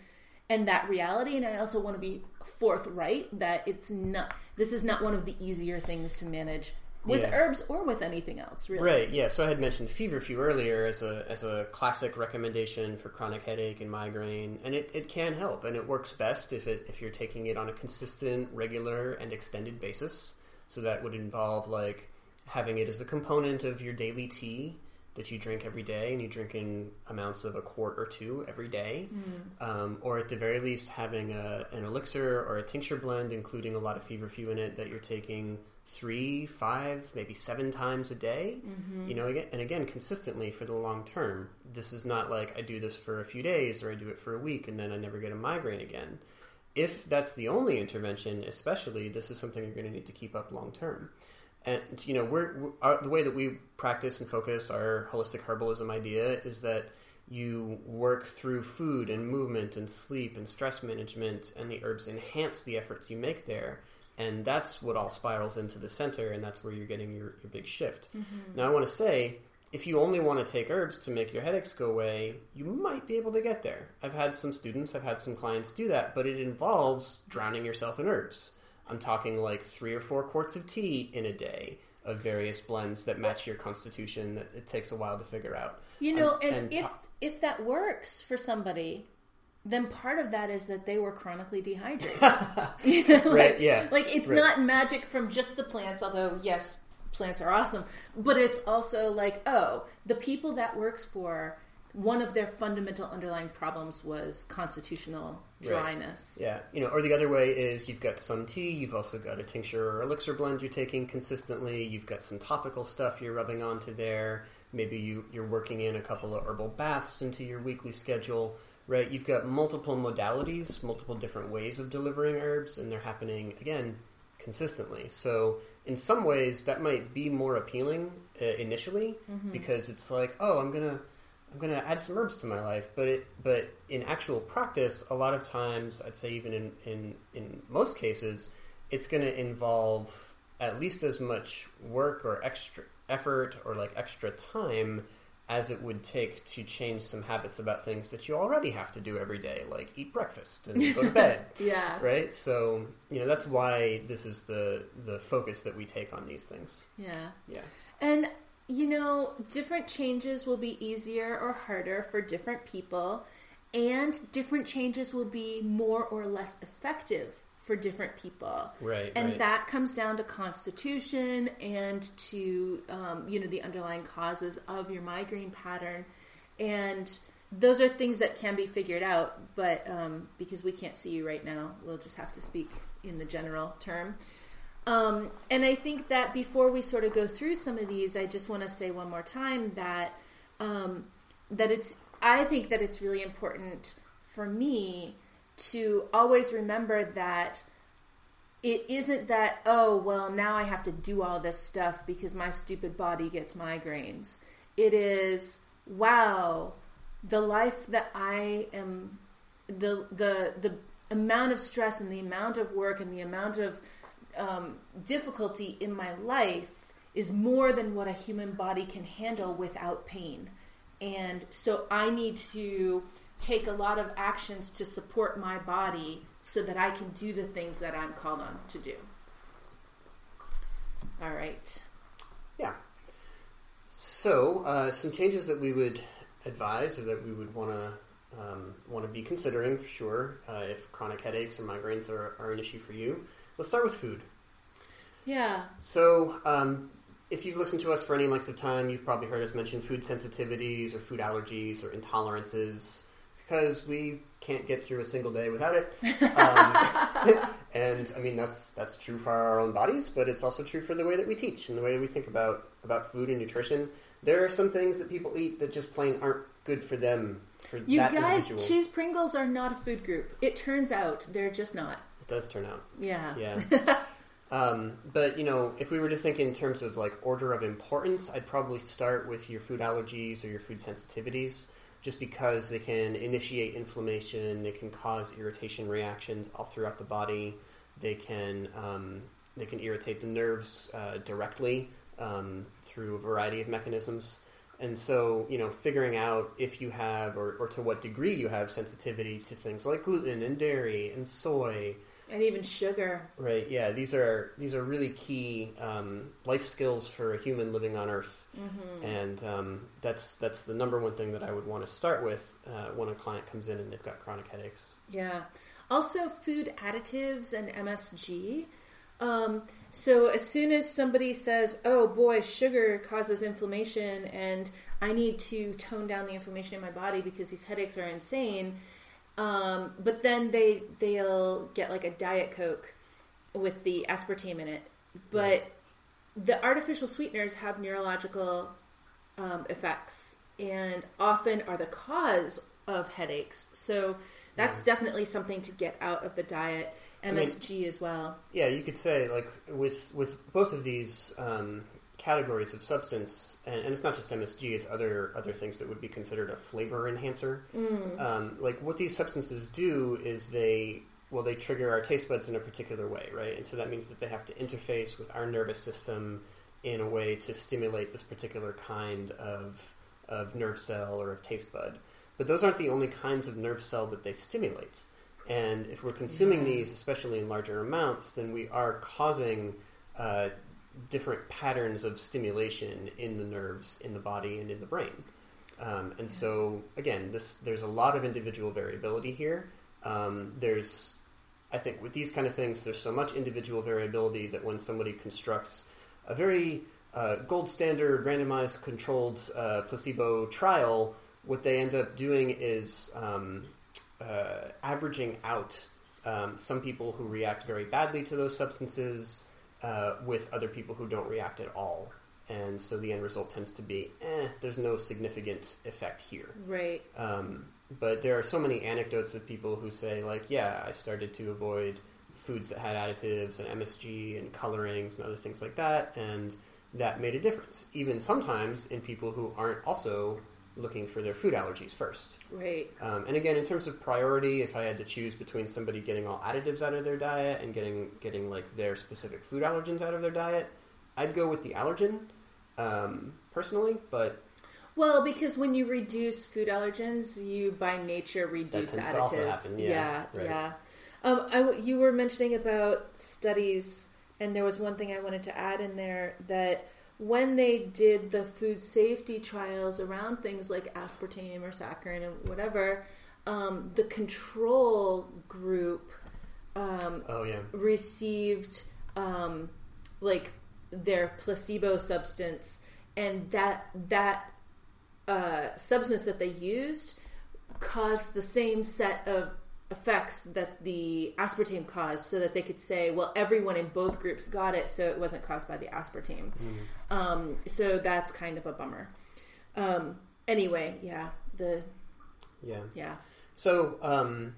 and that reality and i also want to be forthright that it's not this is not one of the easier things to manage with Yeah. herbs or with anything else really Right. Yeah. So I had mentioned feverfew earlier as a as a classic recommendation for chronic headache and migraine, and it, it can help, and it works best if it if you're taking it on a consistent, regular, and extended basis. So that would involve like having it as a component of your daily tea that you drink every day, and you drink in amounts of a quart or two every day, um, or at the very least having a, an elixir or a tincture blend, including a lot of feverfew in it, that you're taking three, five, maybe seven times a day. Mm-hmm. You know, and again, consistently for the long term. This is not like I do this for a few days or I do it for a week and then I never get a migraine again. If that's the only intervention, especially, this is something you're going to need to keep up long term. And you know, we're, we our, uh, the way that we practice and focus our holistic herbalism idea is that you work through food and movement and sleep and stress management, and the herbs enhance the efforts you make there and that's what all spirals into the center, and that's where you're getting your, your big shift. Mm-hmm. Now, I want to say, if you only want to take herbs to make your headaches go away, you might be able to get there. I've had some students, I've had some clients do that, but it involves drowning yourself in herbs. I'm talking like three or four quarts of tea in a day of various blends that match your constitution that it takes a while to figure out. You know, and, and if ta- if that works for somebody, then part of that is that they were chronically dehydrated. <laughs> <laughs> like, right, yeah. Like it's right. not magic from just the plants, although yes, plants are awesome, but it's also like, oh, the people that works for one of their fundamental underlying problems was constitutional dryness. Right. Yeah, you know, or the other way is you've got some tea, you've also got a tincture or elixir blend you're taking consistently, you've got some topical stuff you're rubbing onto there. Maybe you, you're working in a couple of herbal baths into your weekly schedule, right? You've got multiple modalities, multiple different ways of delivering herbs, and they're happening again consistently. So in some ways, that might be more appealing uh, initially mm-hmm. because it's like, oh, I'm gonna I'm gonna add some herbs to my life. But it but in actual practice, a lot of times, I'd say even in in in most cases, it's going to involve at least as much work or extra effort or like extra time as it would take to change some habits about things that you already have to do every day, like eat breakfast and go to bed. <laughs> yeah. Right? So, you know, that's why this is the the focus that we take on these things. Yeah. Yeah. And you know, different changes will be easier or harder for different people, and different changes will be more or less effective for different people. Right. And right. that comes down to constitution and to, um, you know, the underlying causes of your migraine pattern. And those are things that can be figured out, but um, because we can't see you right now, we'll just have to speak in the general term. Um, and I think that before we sort of go through some of these, I just want to say one more time that um, that it's. I think that it's really important for me to always remember that it isn't that, oh, well, now I have to do all this stuff because my stupid body gets migraines. It is, wow, the life that I am, the, the, the amount of stress and the amount of work and the amount of um, difficulty in my life is more than what a human body can handle without pain. And so I need to take a lot of actions to support my body so that I can do the things that I'm called on to do. All right. Yeah. So, uh, some changes that we would advise or that we would want to um, want to be considering for sure uh, if chronic headaches or migraines are, are, an issue for you. Let's start with food. Yeah. So, um, if you've listened to us for any length of time, you've probably heard us mention food sensitivities or food allergies or intolerances because we can't get through a single day without it. <laughs> Um, <laughs> and I mean that's that's true for our own bodies, but it's also true for the way that we teach and the way we think about about food and nutrition. There are some things that people eat that just plain aren't good for them. For you that guys, individual. cheese Pringles are not a food group. It turns out they're just not. It does turn out. Yeah. Yeah. <laughs> Um, but you know, if we were to think in terms of like order of importance, I'd probably start with your food allergies or your food sensitivities just because they can initiate inflammation, they can cause irritation reactions all throughout the body. They can um, they can irritate the nerves uh, directly um, through a variety of mechanisms. And so, you know, figuring out if you have or, or to what degree you have sensitivity to things like gluten and dairy and soy and even sugar. Right. Yeah. These are these are really key um, life skills for a human living on Earth, mm-hmm. and um, that's that's the number one thing that I would want to start with uh, when a client comes in and they've got chronic headaches. Yeah. Also, food additives and MSG. Um, so as soon as somebody says, "Oh boy, sugar causes inflammation," and I need to tone down the inflammation in my body because these headaches are insane um, but then they they'll get like a diet coke with the aspartame in it. But right. the artificial sweeteners have neurological um, effects and often are the cause of headaches. So that's yeah. definitely something to get out of the diet. MSG I mean, as well. Yeah, you could say like with with both of these um, categories of substance, and, and, it's not just MSG; it's other other things that would be considered a flavor enhancer. Mm. Um, like what these substances do is they well, they trigger our taste buds in a particular way, right? And so that means that they have to interface with our nervous system in a way to stimulate this particular kind of of nerve cell or of taste bud. But those aren't the only kinds of nerve cell that they stimulate. And if we're consuming these, especially in larger amounts, then we are causing uh, different patterns of stimulation in the nerves, in the body, and in the brain. Um, and so, again, this there's a lot of individual variability here. Um, there's, I think, with these kind of things, there's so much individual variability that when somebody constructs a very uh, gold standard randomized controlled uh, placebo trial, what they end up doing is um, uh, averaging out um, some people who react very badly to those substances uh, with other people who don't react at all. And so the end result tends to be, eh, there's no significant effect here. Right. Um, but there are so many anecdotes of people who say, like, yeah, I started to avoid foods that had additives and MSG and colorings and other things like that, and that made a difference. Even sometimes in people who aren't also looking for their food allergies first. Right. Um, and again, in terms of priority, if I had to choose between somebody getting all additives out of their diet and getting getting like their specific food allergens out of their diet, I'd go with the allergen um, personally. But Well, because when you reduce food allergens, you by nature reduce additives. happen, yeah, yeah. right. yeah. Um, I you were mentioning about studies, and there was one thing I wanted to add in there that when they did the food safety trials around things like aspartame or saccharin and whatever, um, the control group um, oh yeah, received um, like their placebo substance, and that that uh, substance that they used caused the same set of effects that the aspartame caused, so that they could say, well, everyone in both groups got it, so it wasn't caused by the aspartame. Um, so that's kind of a bummer. Um, anyway, yeah, the yeah. yeah. So, um,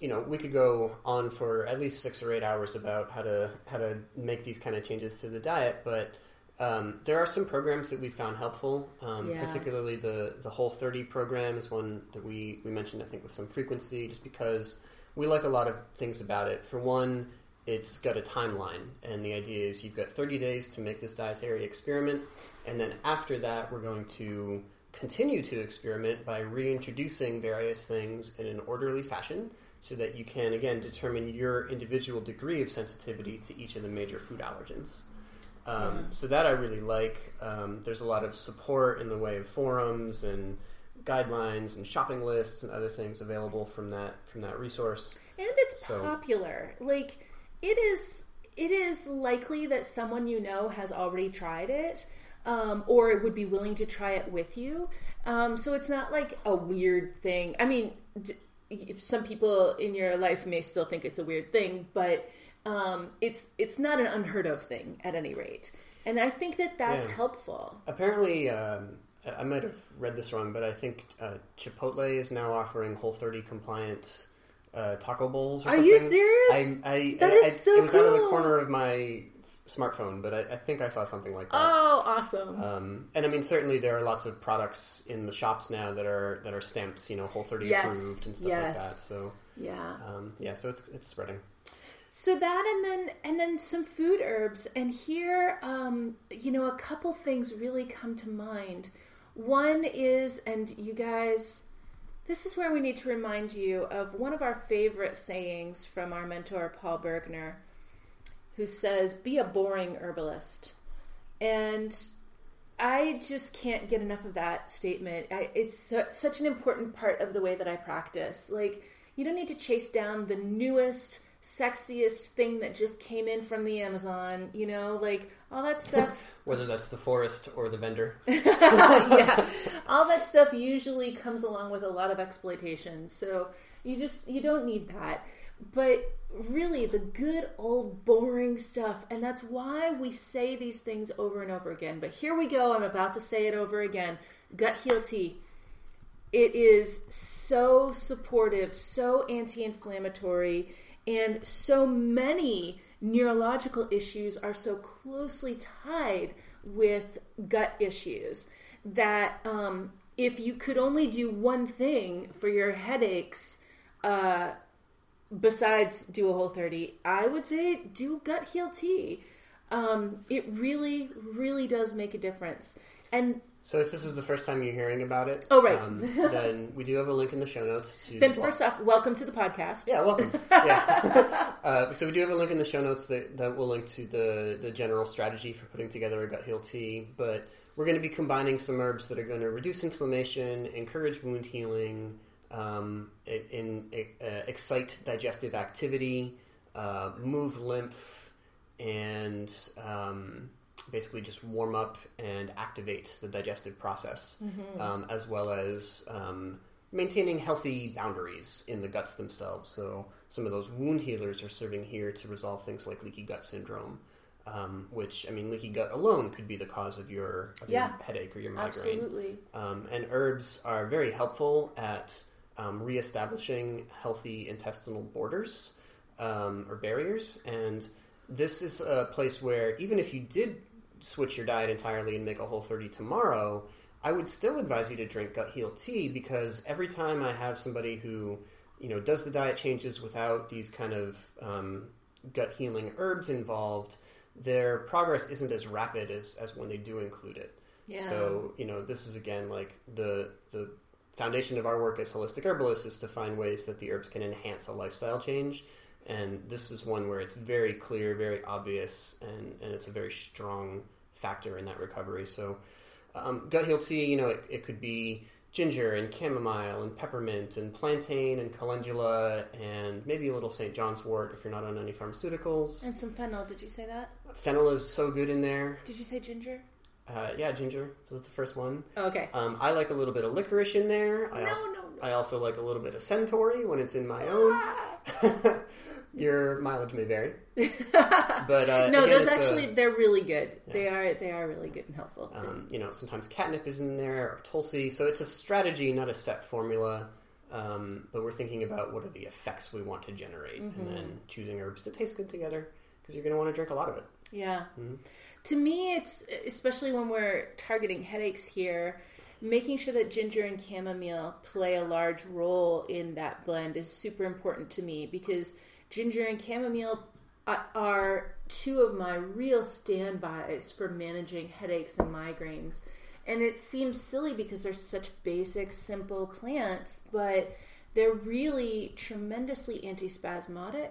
you know, we could go on for at least six or eight hours about how to how to make these kind of changes to the diet, but um, there are some programs that we found helpful. Um, Yeah. Particularly the the Whole 30 program is one that we we mentioned, I think, with some frequency, just because we like a lot of things about it. For one, it's got a timeline, and the idea is you've got 30 days to make this dietary experiment, and then after that, we're going to continue to experiment by reintroducing various things in an orderly fashion so that you can again determine your individual degree of sensitivity to each of the major food allergens. Um, so that I really like. Um, there's a lot of support in the way of forums and guidelines and shopping lists and other things available from that from that resource. and it's So- popular. Like it is, it is likely that someone you know has already tried it, um, or would be willing to try it with you. Um, so it's not like a weird thing. I mean, d- some people in your life may still think it's a weird thing, but um, it's it's not an unheard of thing at any rate. And I think that that's Yeah. helpful. Apparently, um, I might have read this wrong, but I think uh, Chipotle is now offering Whole 30 compliant uh, taco bowls. Or Are something. you serious? I, I, That I- is so It was out of the corner of my smartphone, but I, I think I saw something like that. Oh, awesome! Um, and I mean, certainly there are lots of products in the shops now that are that are stamped, you know, Whole 30 Yes, approved and stuff like that. So, yeah. um, yeah, so it's it's spreading. So that and then and then some food herbs and here um, you know a couple things really come to mind. One is and you guys this is where we need to remind you of one of our favorite sayings from our mentor Paul Bergner who says be a boring herbalist. And I just can't get enough of that statement. I, it's su- such an important part of the way that I practice. Like, you don't need to chase down the newest, sexiest thing that just came in from the Amazon, you know, like all that stuff. <laughs> Whether that's the forest or the vendor. <laughs> yeah. All that stuff usually comes along with a lot of exploitation. So you just, you don't need that. But really, the good old boring stuff, and that's why we say these things over and over again. But here we go, I'm about to say it over again gut heal tea. It is so supportive, so anti inflammatory, and so many neurological issues are so closely tied with gut issues that um, if you could only do one thing for your headaches, uh, besides do a whole 30, I would say do gut heal tea. Um, it really, really does make a difference. And So if this is the first time you're hearing about it, Oh, right. um, <laughs> then we do have a link in the show notes to. then, first off, welcome to the podcast. yeah, welcome. <laughs> Yeah. <laughs> uh, so we do have a link in the show notes that, that will link to the the general strategy for putting together a gut heal tea. But we're going to be combining some herbs that are going to reduce inflammation, encourage wound healing, um, in, in uh, excite digestive activity, uh, move lymph, and um, basically just warm up and activate the digestive process, um, as well as um, maintaining healthy boundaries in the guts themselves. So some of those wound healers are serving here to resolve things like leaky gut syndrome. Um, which I mean, leaky gut alone could be the cause of your, of Yeah. your headache or your migraine. Absolutely. Um, and herbs are very helpful at um, reestablishing healthy intestinal borders um, or barriers. And this is a place where even if you did switch your diet entirely and make a whole 30 tomorrow, I would still advise you to drink gut heal tea because every time I have somebody who you know does the diet changes without these kind of um, gut healing herbs involved, their progress isn't as rapid as, as when they do include it. Yeah. So you know, this is again like the the foundation of our work as holistic herbalists is to find ways that the herbs can enhance a lifestyle change, and this is one where it's very clear, very obvious, and and it's a very strong factor in that recovery. So, um, gut heal tea, you know, it, it could be ginger and chamomile and peppermint and plantain and calendula and maybe a little St. John's wort if you're not on any pharmaceuticals. And some fennel. Did you say that? Fennel is so good in there. Did you say ginger? Uh, yeah, ginger. So that's the first one. Oh, okay. Um, I like a little bit of licorice in there. I No, also, no, no. I also like a little bit of centaury when it's in my own. <laughs> Your mileage may vary, <laughs> but uh, no, again, those a- actually they're really good. They are they are really good and helpful. um, you know, sometimes catnip is in there or tulsi. So it's a strategy, not a set formula. Um, but we're thinking about what are the effects we want to generate, Mm-hmm. and then choosing herbs that taste good together because you're going to want to drink a lot of it. Yeah. Mm-hmm. To me, it's especially when we're targeting headaches here, making sure that ginger and chamomile play a large role in that blend is super important to me because ginger and chamomile are two of my real standbys for managing headaches and migraines. And it seems silly because they're such basic, simple plants, but they're really tremendously antispasmodic.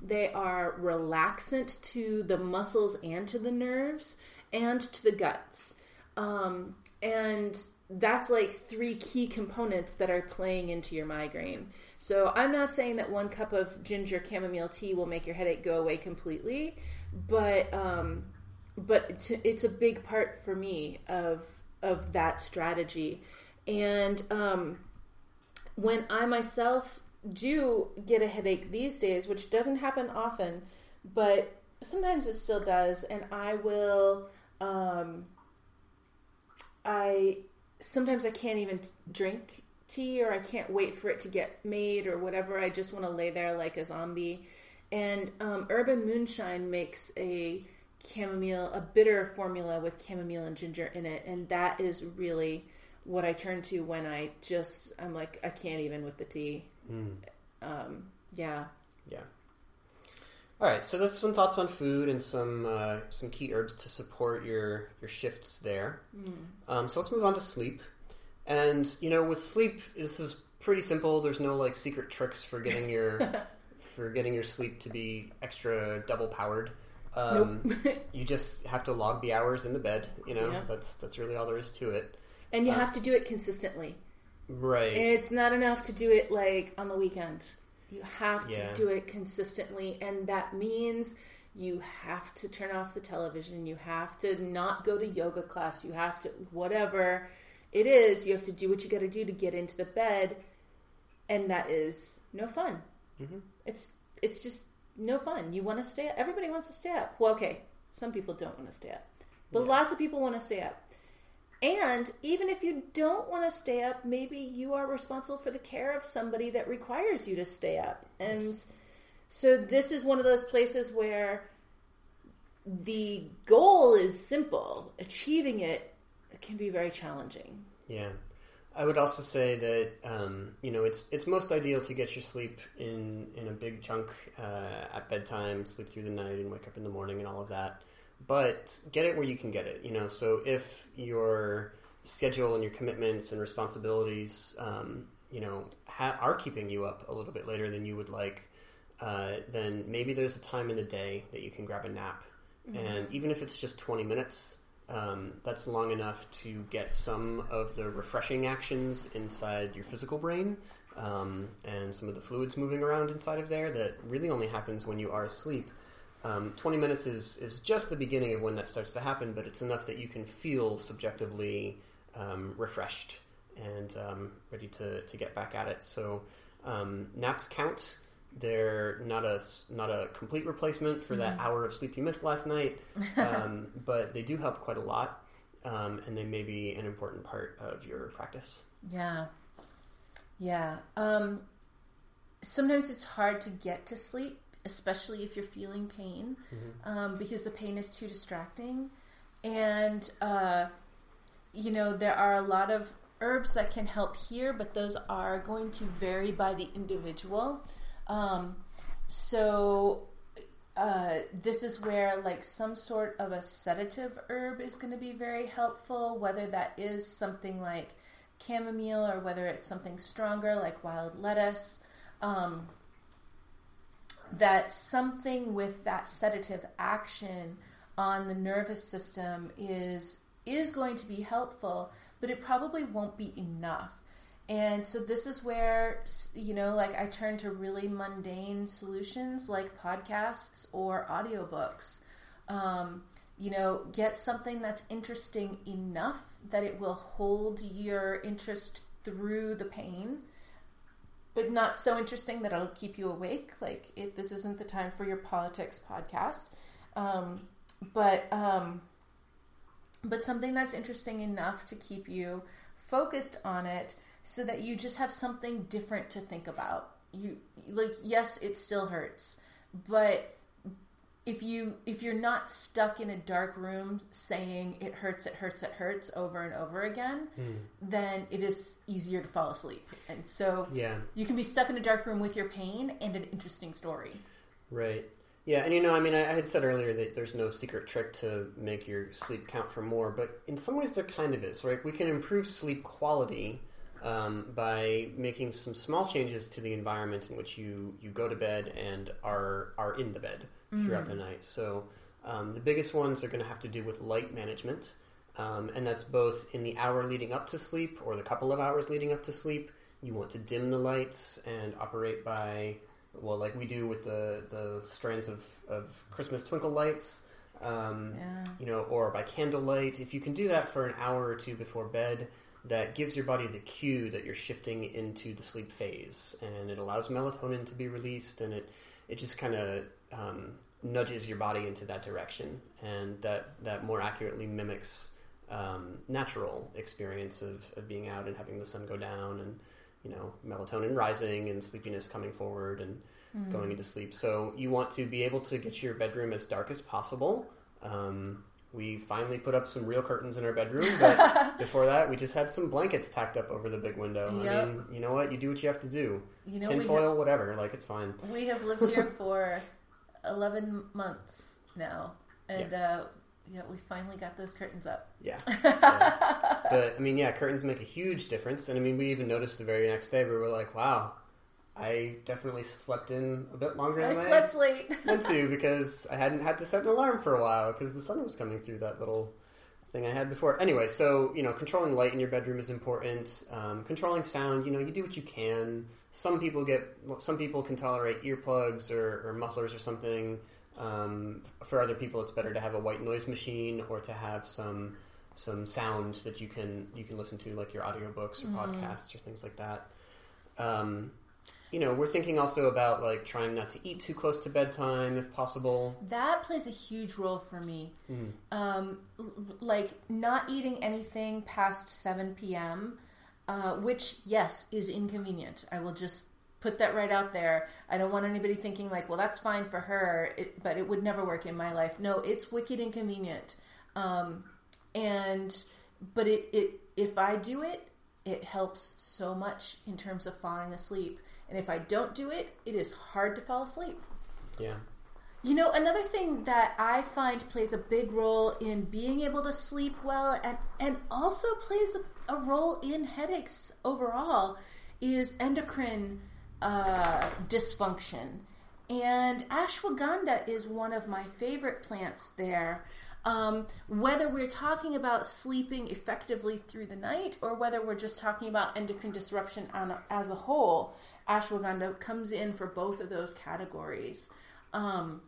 They are relaxant to the muscles and to the nerves and to the guts. Um, and that's like three key components that are playing into your migraine. So I'm not saying that one cup of ginger chamomile tea will make your headache go away completely, but um, but it's, it's a big part for me of of that strategy. And um, when I myself do get a headache these days, which doesn't happen often, but sometimes it still does, and I will. Um, I sometimes I can't even drink tea, or I can't wait for it to get made, or whatever. I just want to lay there like a zombie. And um, Urban Moonshine makes a chamomile, a bitter formula with chamomile and ginger in it, and that is really what I turn to when I just I'm like I can't even with the tea. Um, yeah, Yeah. All right, so that's some thoughts on food and some uh, some key herbs to support your your shifts there. Um, so let's move on to sleep. And you know, with sleep, this is pretty simple. There's no like secret tricks for getting your <laughs> for getting your sleep to be extra double powered. Um, <laughs> you just have to log the hours in the bed. You know, Yeah. that's that's really all there is to it. and you have to do it consistently. Right. It's not enough to do it like on the weekend. You have to Yeah. do it consistently, and that means you have to turn off the television. You have to not go to yoga class. You have to whatever it is. You have to do what you got to do to get into the bed, and that is no fun. Mm-hmm. It's it's just no fun. You want to stay up. Everybody wants to stay up. Well, okay, some people don't want to stay up, but lots of people want to stay up. And even if you don't want to stay up, maybe you are responsible for the care of somebody that requires you to stay up. And so this is one of those places where the goal is simple, achieving it can be very challenging. Yeah. I would also say that um, you know it's it's most ideal to get your sleep in in a big chunk uh, at bedtime, sleep through the night, and wake up in the morning, and all of that. But get it where you can get it. You know, so if your schedule and your commitments and responsibilities, um, you know, ha- are keeping you up a little bit later than you would like, uh, then maybe there's a time in the day that you can grab a nap, mm-hmm. and even if it's just twenty minutes um, that's long enough to get some of the refreshing actions inside your physical brain um, and some of the fluids moving around inside of there that really only happens when you are asleep. Um, 20 minutes is, is just the beginning of when that starts to happen, but it's enough that you can feel subjectively um, refreshed and um, ready to, to get back at it. So um, naps count. They're not a not a complete replacement for that mm-hmm. hour of sleep you missed last night, <laughs> um, but they do help quite a lot, um, and they may be an important part of your practice. Yeah, yeah. Um, sometimes it's hard to get to sleep, especially if you're feeling pain, mm-hmm. Um, because the pain is too distracting, and uh, you know there are a lot of herbs that can help here, but those are going to vary by the individual. Um, so uh, this is where like some sort of a sedative herb is going to be very helpful, whether that is something like chamomile or whether it's something stronger like wild lettuce. Um, that something with that sedative action on the nervous system is is going to be helpful, but it probably won't be enough. And so this is where, you know, like I turn to really mundane solutions like podcasts or audiobooks. Um, you know, get something that's interesting enough that it will hold your interest through the pain, but not so interesting that it'll keep you awake. Like, it, this isn't the time for your politics podcast. Um, but, um, but something that's interesting enough to keep you focused on it so that you just have something different to think about. You like yes, it still hurts, but if you if you're not stuck in a dark room saying it hurts, it hurts, it hurts over and over again, mm. then it is easier to fall asleep. And so yeah, you can be stuck in a dark room with your pain and an interesting story. Right. Yeah, and you know, I mean, I, I had said earlier that there's no secret trick to make your sleep count for more, but in some ways there kind of is. Right? We can improve sleep quality um, by making some small changes to the environment in which you, you go to bed and are are in the bed throughout mm-hmm. the night. So um, the biggest ones are going to have to do with light management, um, and that's both in the hour leading up to sleep or the couple of hours leading up to sleep. You want to dim the lights and operate by well, like we do with the the strands of, of Christmas twinkle lights. Um, yeah. You know, or by candlelight. If you can do that for an hour or two before bed, that gives your body the cue that you're shifting into the sleep phase, and it allows melatonin to be released, and it it just kind of um, nudges your body into that direction, and that that more accurately mimics um, natural experience of, of being out and having the sun go down, and you know melatonin rising and sleepiness coming forward and mm. going into sleep. So you want to be able to get your bedroom as dark as possible. Um, we finally put up some real curtains in our bedroom, but <laughs> before that, we just had some blankets tacked up over the big window. Yep. I mean, you know what? You do what you have to do. You know, tinfoil, have, whatever. Like it's fine. We have lived here <laughs> for eleven months now, and yeah. Uh, yeah, we finally got those curtains up. Yeah. <laughs> yeah. But I mean, yeah, curtains make a huge difference, and I mean, we even noticed the very next day we were like, "Wow, I definitely slept in a bit longer than I slept late. meant to <laughs> because I hadn't had to set an alarm for a while because the sun was coming through that little thing I had before. Anyway, so you know, controlling light in your bedroom is important. Um, controlling sound, you know, you do what you can. Some people get, some people can tolerate earplugs or, or mufflers or something. Um, for other people, it's better to have a white noise machine or to have some some sound that you can you can listen to, like your audiobooks or mm. podcasts or things like that. Um, you know, we're thinking also about like trying not to eat too close to bedtime if possible. That plays a huge role for me. Mm. Um, like not eating anything past 7 p.m., uh, which, yes, is inconvenient. I will just put that right out there. I don't want anybody thinking like, well, that's fine for her, it, but it would never work in my life. No, it's wicked inconvenient. Um, and, but it, it, if I do it, it helps so much in terms of falling asleep. And if I don't do it, it is hard to fall asleep. Yeah. You know, another thing that I find plays a big role in being able to sleep well and, and also plays a, a role in headaches overall is endocrine uh, dysfunction. And ashwagandha is one of my favorite plants there. Um, whether we're talking about sleeping effectively through the night or whether we're just talking about endocrine disruption a, as a whole, ashwagandha comes in for both of those categories. Um,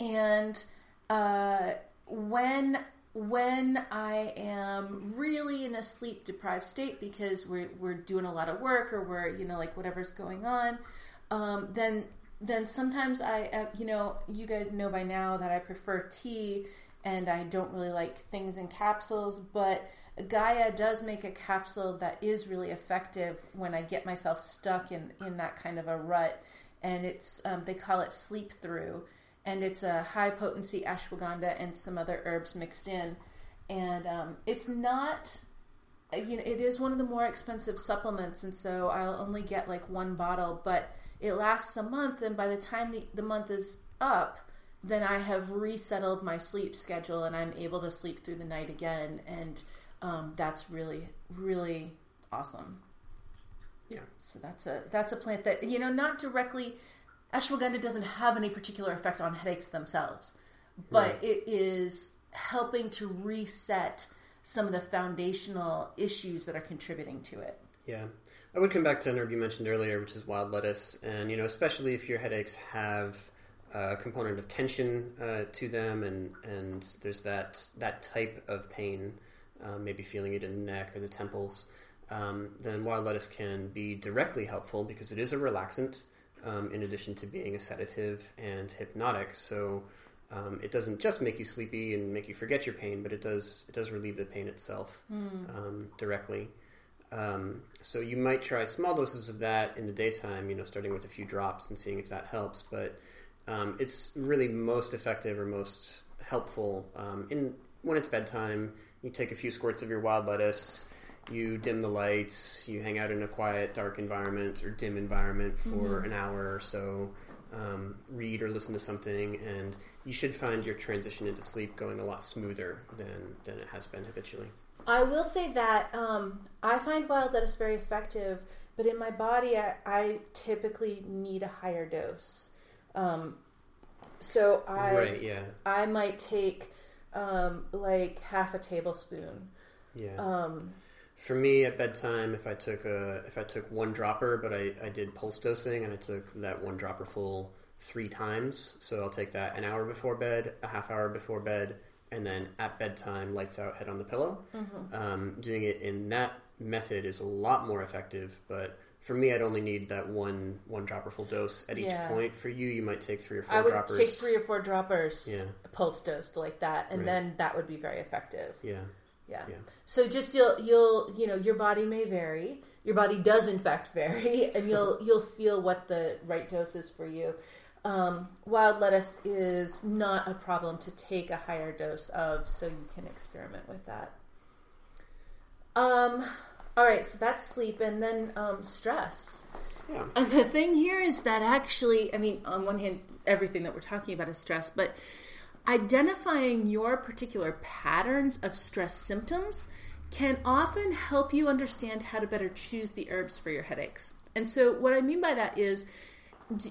and uh, when when I am really in a sleep deprived state because we're we're doing a lot of work or we're you know like whatever's going on, um, then then sometimes I uh, you know you guys know by now that I prefer tea and I don't really like things in capsules, but Gaia does make a capsule that is really effective when I get myself stuck in in that kind of a rut, and it's um, they call it sleep through and it's a high potency ashwagandha and some other herbs mixed in. And um, it's not, you know, it is one of the more expensive supplements, and so I'll only get like one bottle, but it lasts a month, and by the time the, the month is up, then I have resettled my sleep schedule and I'm able to sleep through the night again, and um, that's really, really awesome. Yeah. So that's a that's a plant that you know not directly ashwagandha doesn't have any particular effect on headaches themselves, but right. it is helping to reset some of the foundational issues that are contributing to it. Yeah. I would come back to an herb you mentioned earlier, which is wild lettuce. And, you know, especially if your headaches have a component of tension uh, to them and, and there's that, that type of pain, uh, maybe feeling it in the neck or the temples, um, then wild lettuce can be directly helpful because it is a relaxant um, in addition to being a sedative and hypnotic. So um, it doesn't just make you sleepy and make you forget your pain, but it does it does relieve the pain itself mm. um, directly. Um, so you might try small doses of that in the daytime, you know, starting with a few drops and seeing if that helps. But um, it's really most effective or most helpful um, in when it's bedtime. You take a few squirts of your wild lettuce you dim the lights, you hang out in a quiet, dark environment or dim environment for mm-hmm. an hour or so, um, read or listen to something, and you should find your transition into sleep going a lot smoother than, than it has been habitually. I will say that um, I find wild lettuce very effective, but in my body, I, I typically need a higher dose. Um, so I, right, yeah. I might take um, like half a tablespoon. Yeah. Um, for me at bedtime, if I took a if I took one dropper, but I, I did pulse dosing and I took that one dropper full three times. So I'll take that an hour before bed, a half hour before bed, and then at bedtime, lights out, head on the pillow. Mm-hmm. Um, doing it in that method is a lot more effective, but for me, I'd only need that one one dropper full dose at each yeah. point. For you, you might take three or four. I would droppers. take three or four droppers, yeah. pulse dosed like that, and right. then that would be very effective. Yeah. Yeah. yeah. So just you'll you'll you know your body may vary. Your body does in fact <laughs> vary, and you'll <laughs> you'll feel what the right dose is for you. Um, wild lettuce is not a problem to take a higher dose of, so you can experiment with that. Um, all right, so that's sleep, and then um, stress. Yeah. And the thing here is that actually, I mean, on one hand, everything that we're talking about is stress, but Identifying your particular patterns of stress symptoms can often help you understand how to better choose the herbs for your headaches. And so what I mean by that is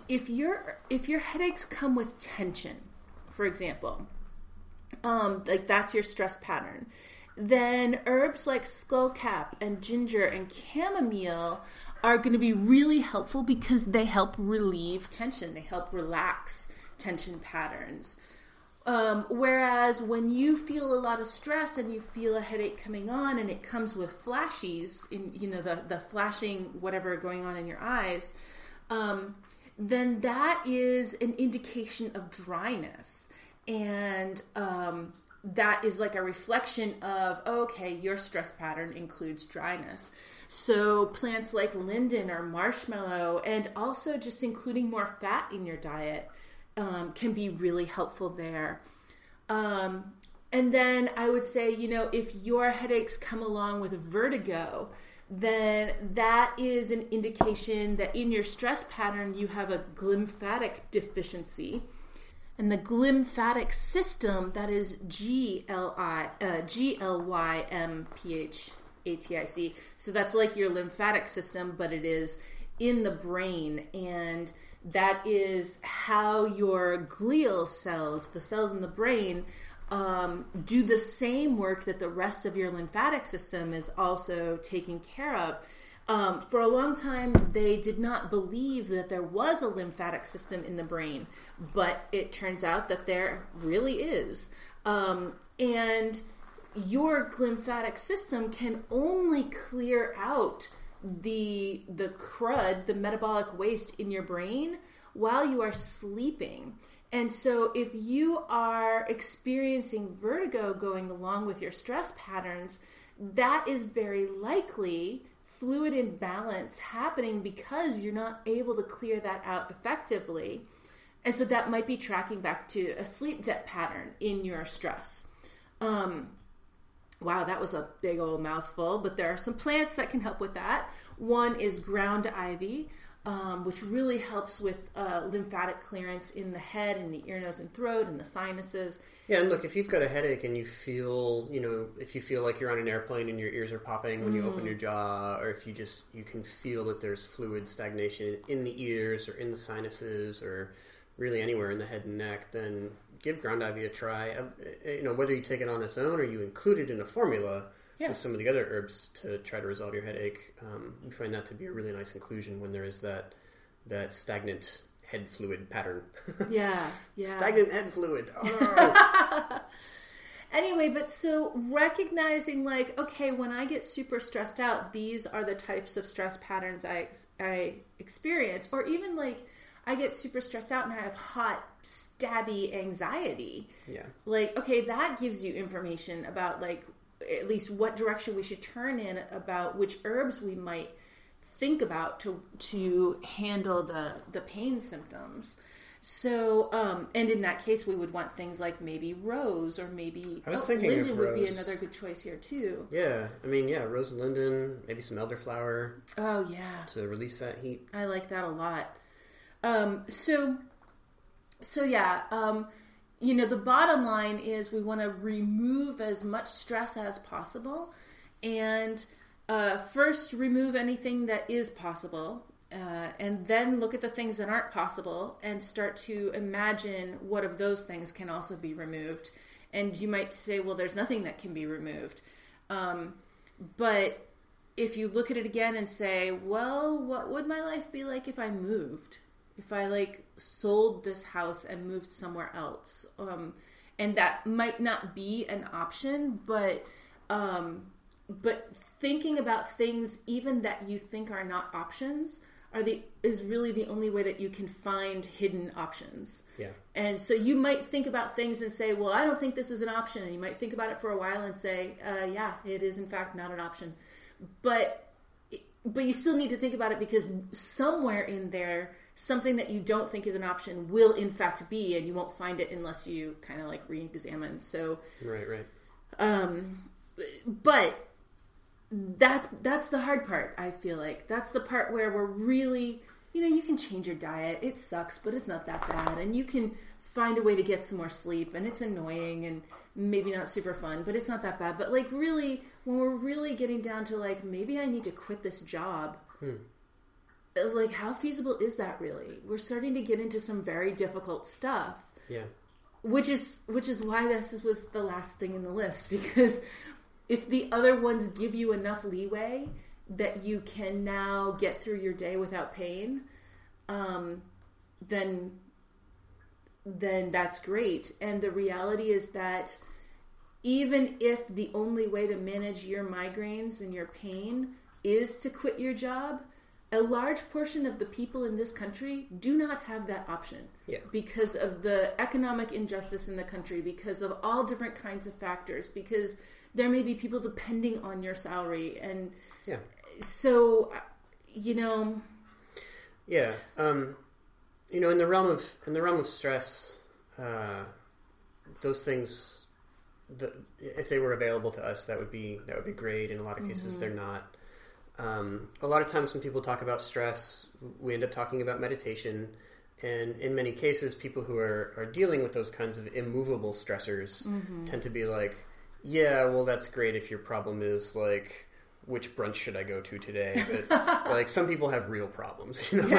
if your if your headaches come with tension, for example, um, like that's your stress pattern, then herbs like skullcap and ginger and chamomile are going to be really helpful because they help relieve tension. They help relax tension patterns. Um, whereas when you feel a lot of stress and you feel a headache coming on and it comes with flashes in you know the the flashing whatever going on in your eyes, um, then that is an indication of dryness and um, that is like a reflection of okay your stress pattern includes dryness so plants like linden or marshmallow and also just including more fat in your diet um, can be really helpful there. Um, and then I would say, you know, if your headaches come along with vertigo, then that is an indication that in your stress pattern you have a glymphatic deficiency. And the glymphatic system, that is G L I uh, G L Y M P H A T I C. So that's like your lymphatic system, but it is in the brain, and that is how your glial cells, the cells in the brain, um, do the same work that the rest of your lymphatic system is also taking care of. Um, for a long time, they did not believe that there was a lymphatic system in the brain, but it turns out that there really is. Um, and your lymphatic system can only clear out the the crud, the metabolic waste in your brain while you are sleeping. And so, if you are experiencing vertigo going along with your stress patterns, that is very likely fluid imbalance happening because you're not able to clear that out effectively. And so, that might be tracking back to a sleep debt pattern in your stress. Um, wow, that was a big old mouthful, but there are some plants that can help with that. One is ground ivy um, which really helps with uh, lymphatic clearance in the head and the ear, nose, and throat and the sinuses. Yeah, and look, if you've got a headache and you feel, you know, if you feel like you're on an airplane and your ears are popping when you open your jaw, or if you just you can feel that there's fluid stagnation in the ears or in the sinuses or really anywhere in the head and neck, then give ground ivy a try. Uh, you know, whether you take it on its own or you include it in a formula Yeah. with some of the other herbs to try to resolve your headache, um, we find that to be a really nice inclusion when there is that that stagnant head fluid pattern. <laughs> Yeah, yeah. stagnant head fluid. Oh. <laughs> Anyway, but so recognizing like, okay, when I get super stressed out, these are the types of stress patterns I ex- I experience, or even like I get super stressed out and I have hot, stabby anxiety. yeah. Like, okay, that gives you information about like at least what direction we should turn in about which herbs we might think about to to handle the the pain symptoms. So, um, and in that case, we would want things like maybe rose or maybe I was oh, thinking of linden would be another good choice here too. Yeah, I mean, yeah, rose and linden, maybe some elderflower Oh yeah, to release that heat. I like that a lot. Um, so, so yeah, um, you know, the bottom line is we want to remove as much stress as possible, and uh, first remove anything that is possible, uh, and then look at the things that aren't possible and start to imagine what of those things can also be removed. And you might say, well, there's nothing that can be removed. Um, but if you look at it again and say, well, what would my life be like if I moved? If I like sold this house and moved somewhere else? Um, and that might not be an option, but um, but thinking about things even that you think are not options are the is really the only way that you can find hidden options. Yeah. And so you might think about things and say, "Well, I don't think this is an option." And you might think about it for a while and say, uh, "Yeah, it is in fact not an option." But but you still need to think about it because somewhere in there, something that you don't think is an option will in fact be, and you won't find it unless you kind of like re-examine. So Right, right. um, but that that's the hard part. I feel like that's the part where we're really, you know, you can change your diet. It sucks, but it's not that bad, and you can find a way to get some more sleep. And it's annoying and maybe not super fun, but it's not that bad. But like really, when we're really getting down to like maybe I need to quit this job. Hmm. Uh, like, how feasible is that really? We're starting to get into some very difficult stuff Yeah. which is which is why this was the last thing in the list <laughs> because if the other ones give you enough leeway that you can now get through your day without pain um, then then that's great and the reality is that even if the only way to manage your migraines and your pain is to quit your job a large portion of the people in this country do not have that option Yeah. because of the economic injustice in the country, because of all different kinds of factors, because there may be people depending on your salary. And Yeah. so, you know, Yeah. Um, you know, in the realm of in the realm of stress, uh, those things, the, if they were available to us, that would be that would be great. In a lot of cases, they're not. Um, a lot of times when people talk about stress, we end up talking about meditation. And in many cases, people who are, are dealing with those kinds of immovable stressors tend to be like, yeah, well, that's great if your problem is like, which brunch should I go to today? <laughs> But like, some people have real problems, <laughs> you know.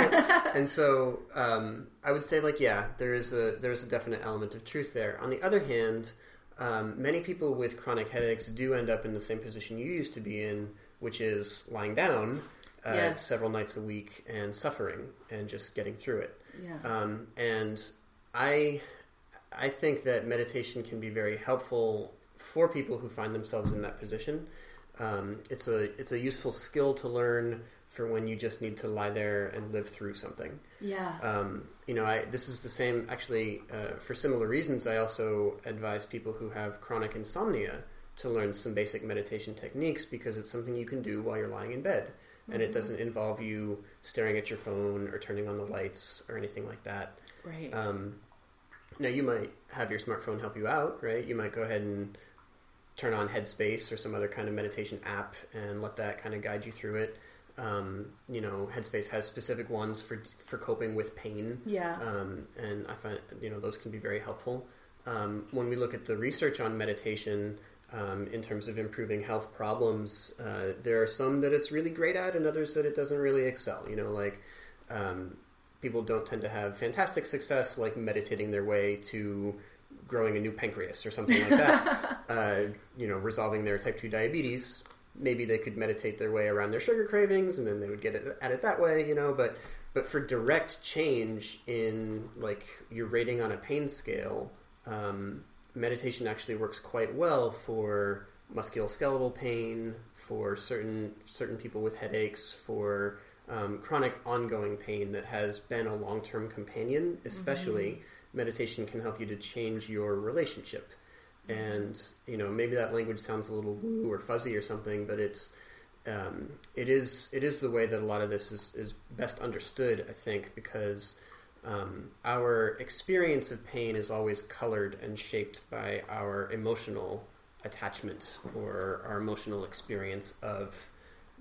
and so, um, I would say, like, yeah, there is a there's a definite element of truth there. On the other hand, um, many people with chronic headaches do end up in the same position you used to be in, which is lying down uh, Yes. several nights a week and suffering and just getting through it. Yeah. Um, and I, I think that meditation can be very helpful for people who find themselves in that position. Um, it's a it's a useful skill to learn for when you just need to lie there and live through something. yeah. Um, you know, I this is the same. Actually, uh, for similar reasons, I also advise people who have chronic insomnia to learn some basic meditation techniques because it's something you can do while you're lying in bed, and it doesn't involve you staring at your phone or turning on the lights or anything like that. right. Um, now, you might have your smartphone help you out, right? You might go ahead and turn on Headspace or some other kind of meditation app and let that kind of guide you through it. Um, you know, Headspace has specific ones for for coping with pain, yeah. um, and I find you know those can be very helpful. Um, when we look at the research on meditation um, in terms of improving health problems, uh, there are some that it's really great at, and others that it doesn't really excel. You know, like um, people don't tend to have fantastic success, like meditating their way to growing a new pancreas or something like that. <laughs> uh, you know, resolving their type two diabetes. Maybe they could meditate their way around their sugar cravings, and then they would get at it that way. You know, but but for direct change in like your rating on a pain scale, um, meditation actually works quite well for musculoskeletal pain, for certain certain people with headaches, for um, chronic ongoing pain that has been a long term companion. Especially, meditation can help you to change your relationship. And you know, maybe that language sounds a little woo or fuzzy or something, but it's um, it is it is the way that a lot of this is, is best understood. I think because um, our experience of pain is always colored and shaped by our emotional attachment or our emotional experience of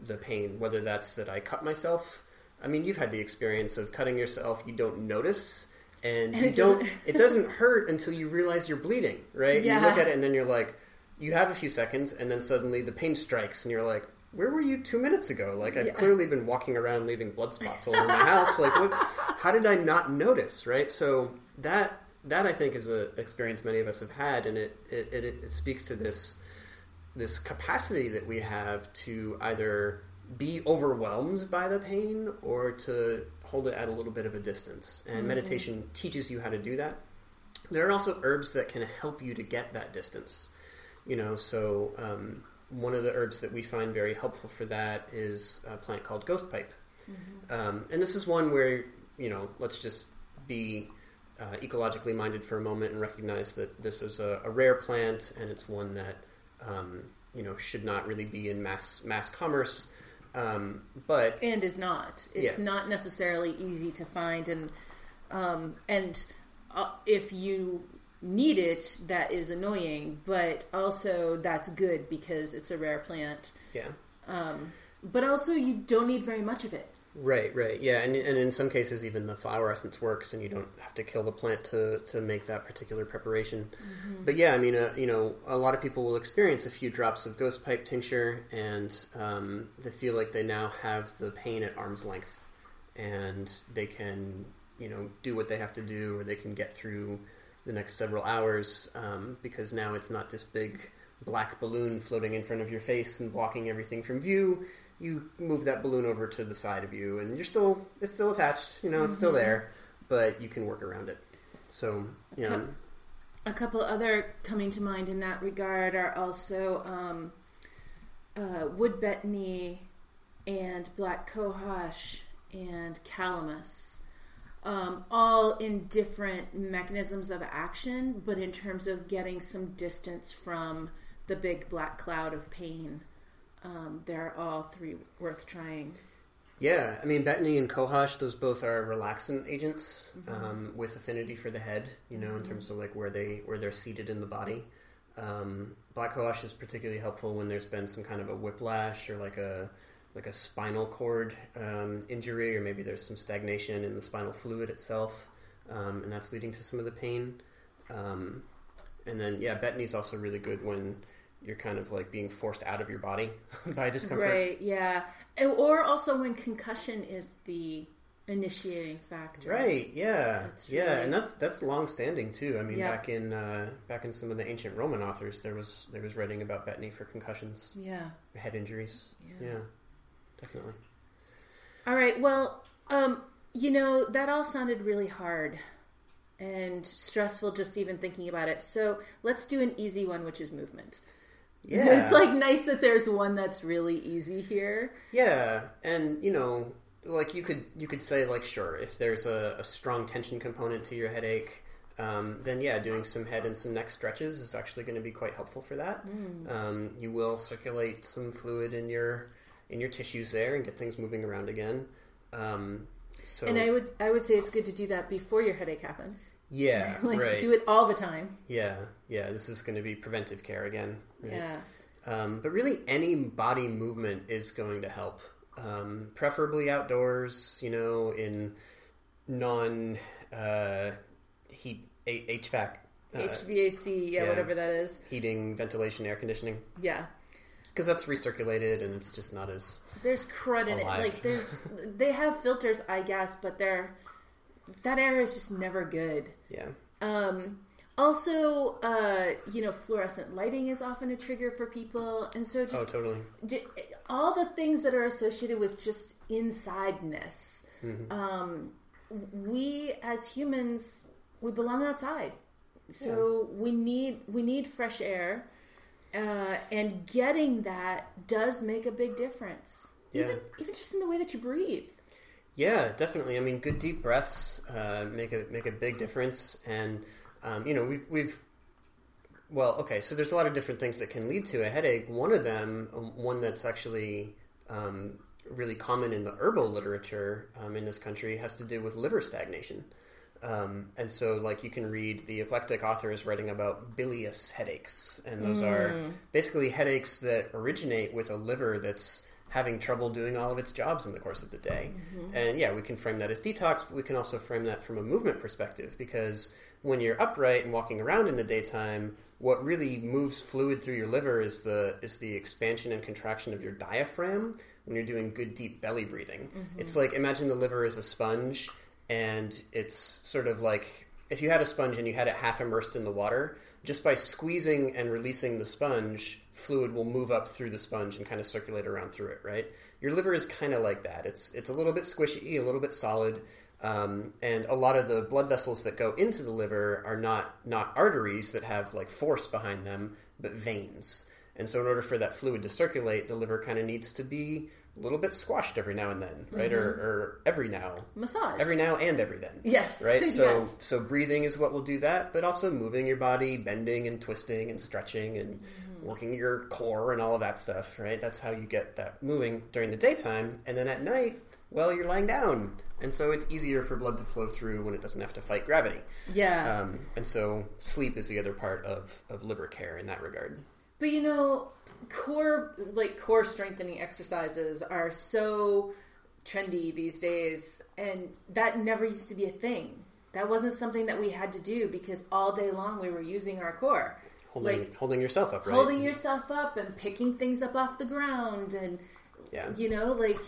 the pain. Whether that's that I cut myself. I mean, you've had the experience of cutting yourself. You don't notice. And, And you it don't. doesn't- It doesn't hurt until you realize you're bleeding, right? You look at it and then you're like, you have a few seconds, and then suddenly the pain strikes, and you're like, "Where were you two minutes ago? Like I've Yeah. clearly been walking around leaving blood spots all over my house. Like, what, how did I not notice? Right? So that that I think is an experience many of us have had, and it it, it it speaks to this this capacity that we have to either be overwhelmed by the pain or to hold it at a little bit of a distance. And meditation teaches you how to do that. There are also herbs that can help you to get that distance. You know, so um, one of the herbs that we find very helpful for that is a plant called ghost pipe. Um, and this is one where, you know, let's just be uh, ecologically minded for a moment and recognize that this is a, a rare plant and it's one that, um, you know, should not really be in mass mass commerce. Um, but and is not. It's Yeah. not necessarily easy to find, and um, and uh, if you need it, that is annoying. But also, that's good because it's a rare plant. yeah, Um, but also, you don't need very much of it. Right, right, yeah, and and in some cases even the flower essence works, and you don't have to kill the plant to to make that particular preparation. But yeah, I mean, uh, you know, a lot of people will experience a few drops of ghost pipe tincture, and um, they feel like they now have the pain at arm's length, and they can, you know, do what they have to do, or they can get through the next several hours um, because now it's not this big black balloon floating in front of your face and blocking everything from view you move that balloon over to the side of you, and you're still it's still attached. You know, it's still there, but you can work around it. So you know, Okay. A couple other coming to mind in that regard are also um, uh, wood betony and black cohosh and calamus. Um, all in different mechanisms of action, but in terms of getting some distance from the big black cloud of pain, um, they're all three worth trying. yeah. I mean, betony and cohosh, those both are relaxant agents um, with affinity for the head. You know, in terms of like where they where they're seated in the body. Um, black cohosh is particularly helpful when there's been some kind of a whiplash or like a like a spinal cord um, injury, or maybe there's some stagnation in the spinal fluid itself, um, and that's leading to some of the pain. Um, and then, yeah, Betony's also really good when you're kind of like being forced out of your body <laughs> by discomfort. Right, yeah. Or also when concussion is the initiating factor. Right. Yeah. That's yeah, really- and that's that's long standing too. I mean, Yeah. back in uh, back in some of the ancient Roman authors, there was there was writing about Betony for concussions, Yeah. head injuries. Yeah. Yeah, definitely. All right. Well, um, you know, that all sounded really hard and stressful just even thinking about it. So let's do an easy one, which is movement. Yeah, It's like nice that there's one that's really easy here. yeah, and you know, like you could you could say like sure if there's a, a strong tension component to your headache. Um, then yeah, doing some head and some neck stretches is actually going to be quite helpful for that. Mm. Um, you will circulate some fluid in your in your tissues there and get things moving around again. Um, so And I would I would say it's good to do that before your headache happens. Yeah, <laughs> like right. do it all the time. Yeah, yeah. This is going to be preventive care again. right? Yeah. Um, but really, any body movement is going to help. Um, preferably outdoors, you know, in non uh, heat a- HVAC, uh, HVAC, yeah, yeah. whatever that is. heating, ventilation, air conditioning, Yeah. because that's recirculated and it's just not as There's crud in Alive. it. Like there's <laughs> they have filters, I guess, but they're that air is just never good. yeah. Um also, uh, you know, fluorescent lighting is often a trigger for people, and so Oh, just totally. j- all the things that are associated with just insideness. Mm-hmm. Um, we as humans, we belong outside, so we need we need fresh air, uh, and getting that does make a big difference. Yeah. Even, even just in the way that you breathe. Yeah, definitely. I mean, good deep breaths uh, make a make a big difference, and um, you know we've we've well, okay. So there's a lot of different things that can lead to a headache. One of them, um, one that's actually um, really common in the herbal literature um, in this country, has to do with liver stagnation. Um, and so, like, you can read the eclectic authors writing about bilious headaches, and those are basically headaches that originate with a liver that's having trouble doing all of its jobs in the course of the day. Mm-hmm. And yeah, we can frame that as detox, but we can also frame that from a movement perspective because when you're upright and walking around in the daytime, what really moves fluid through your liver is the is the expansion and contraction of your diaphragm when you're doing good deep belly breathing. Mm-hmm. It's like imagine the liver is a sponge and it's sort of like if you had a sponge and you had it half immersed in the water, just by squeezing and releasing the sponge, fluid will move up through the sponge and kind of circulate around through it, right? Your liver is kind of like that. It's it's a little bit squishy, a little bit solid, um, and a lot of the blood vessels that go into the liver are not not arteries that have like force behind them, but veins. And so, in order for that fluid to circulate, the liver kind of needs to be a little bit squashed every now and then, right? Or, or every now, Massage. every now and every then. <laughs> Yes. Right. <laughs> So Yes. so breathing is what will do that, but also moving your body, bending and twisting and stretching and Mm-hmm. Working your core and all of that stuff. Right. That's how you get that moving during the daytime, and then at night, well, you're lying down, and so it's easier for blood to flow through when it doesn't have to fight gravity. yeah. Um, and so sleep is the other part of of liver care in that regard. But you know, core like core strengthening exercises are so trendy these days and that never used to be a thing. That wasn't something that we had to do because all day long we were using our core. Holding Like holding yourself up, right? holding yourself up and picking things up off the ground and Yeah. you know, like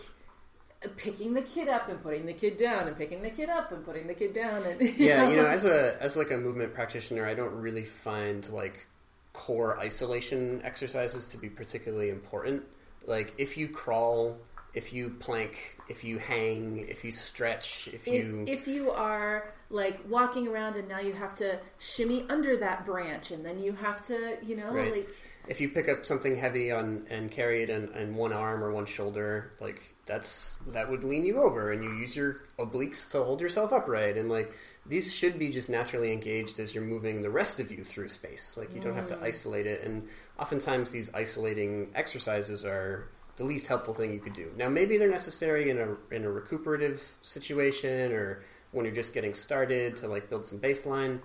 picking the kid up and putting the kid down and picking the kid up and putting the kid down and <laughs> yeah, you know, as a as like a movement practitioner, I don't really find like core isolation exercises to be particularly important. Like if you crawl, if you plank, if you hang, if you stretch, if you if, you are like walking around and now you have to shimmy under that branch and then you have to you know Right. like if you pick up something heavy on and carry it in, in one arm or one shoulder, like that's that would lean you over, and you use your obliques to hold yourself upright, and like these should be just naturally engaged as you're moving the rest of you through space. Like you don't have to mm. isolate it, and oftentimes these isolating exercises are the least helpful thing you could do. Now maybe they're necessary in a in a recuperative situation or when you're just getting started to like build some baseline,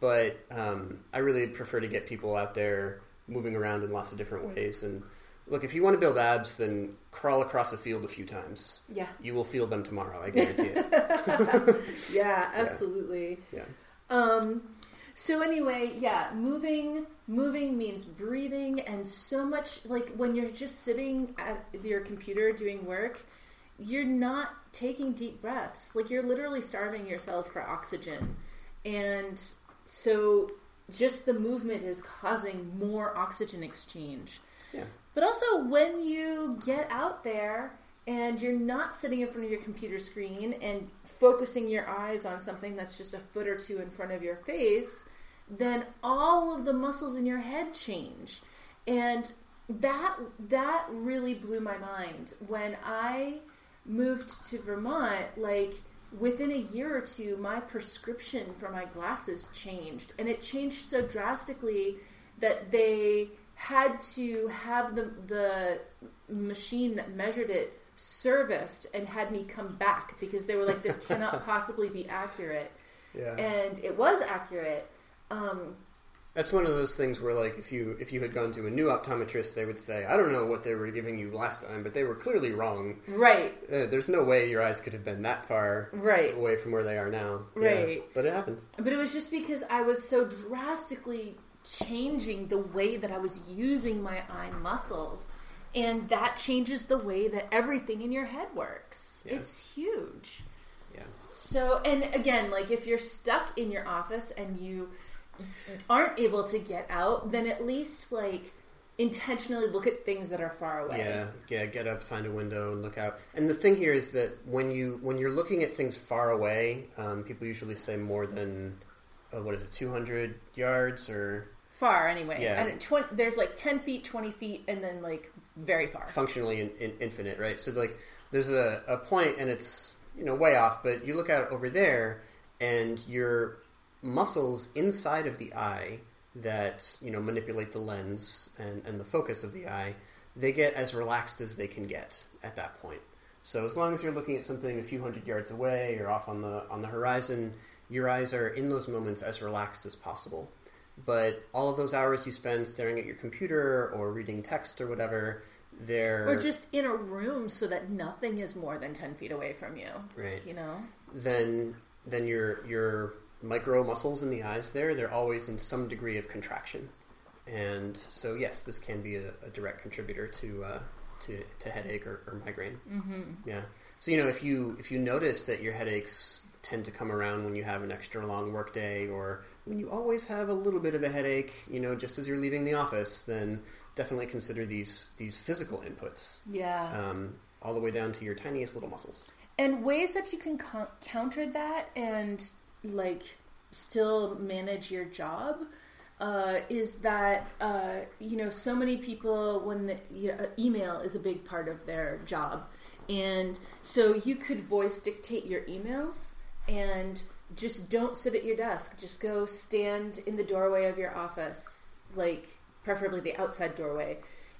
but um, I really prefer to get people out there moving around in lots of different ways and look, if you want to build abs, then crawl across a field a few times. Yeah. You will feel them tomorrow. I guarantee it. <laughs> <laughs> Yeah, absolutely. Yeah. Um, so anyway, yeah, moving moving means breathing, and so much like when you're just sitting at your computer doing work, you're not taking deep breaths. Like you're literally starving yourselves for oxygen, and so just the movement is causing more oxygen exchange. Yeah. But also, when you get out there and you're not sitting in front of your computer screen and focusing your eyes on something that's just a foot or two in front of your face, then all of the muscles in your head change. And that that really blew my mind when I moved to Vermont like within a year or two my prescription for my glasses changed and it changed so drastically that they had to have the the machine that measured it serviced and had me come back because they were like this <laughs> cannot possibly be accurate Yeah. and it was accurate um, That's one of those things where, like, if you if you had gone to a new optometrist, they would say, "I don't know what they were giving you last time, but they were clearly wrong. right Uh, there's no way your eyes could have been that far right away from where they are now." Right. But it happened. But it was just because I was so drastically changing the way that I was using my eye muscles. And that changes the way that everything in your head works. Yeah. It's huge. Yeah. So, and again, like if you're stuck in your office and you aren't able to get out, then at least like intentionally look at things that are far away. Yeah, yeah. Get up, find a window, and look out. And the thing here is that when you when you're looking at things far away, um, people usually say more than uh, what is it, two hundred yards or Far anyway. Yeah. And 20, there's like 10 feet, 20 feet, and then like very far. functionally in, in, infinite, right? So like, there's a, a point, and it's you know way off, but you look out over there, and your muscles inside of the eye that you know manipulate the lens and, and the focus of the eye, they get as relaxed as they can get at that point. So as long as you're looking at something a few hundred yards away or off on the on the horizon, your eyes are in those moments as relaxed as possible. But all of those hours you spend staring at your computer or reading text or whatever, they're Or just in a room so that nothing is more than 10 feet away from you. right. You know? Then then your your micro muscles in the eyes there, they're always in some degree of contraction. And so yes, this can be a, a direct contributor to uh, to, to headache or, or migraine. Mm-hmm. Yeah. So you know if you if you notice that your headaches tend to come around when you have an extra long workday or when you always have a little bit of a headache, you know, just as you're leaving the office, then definitely consider these these physical inputs, Yeah. um, all the way down to your tiniest little muscles. and ways that you can co- counter that and like still manage your job uh, is that uh, you know so many people when the you know, email is a big part of their job and so you could voice dictate your emails and just don't sit at your desk just go stand in the doorway of your office like preferably the outside doorway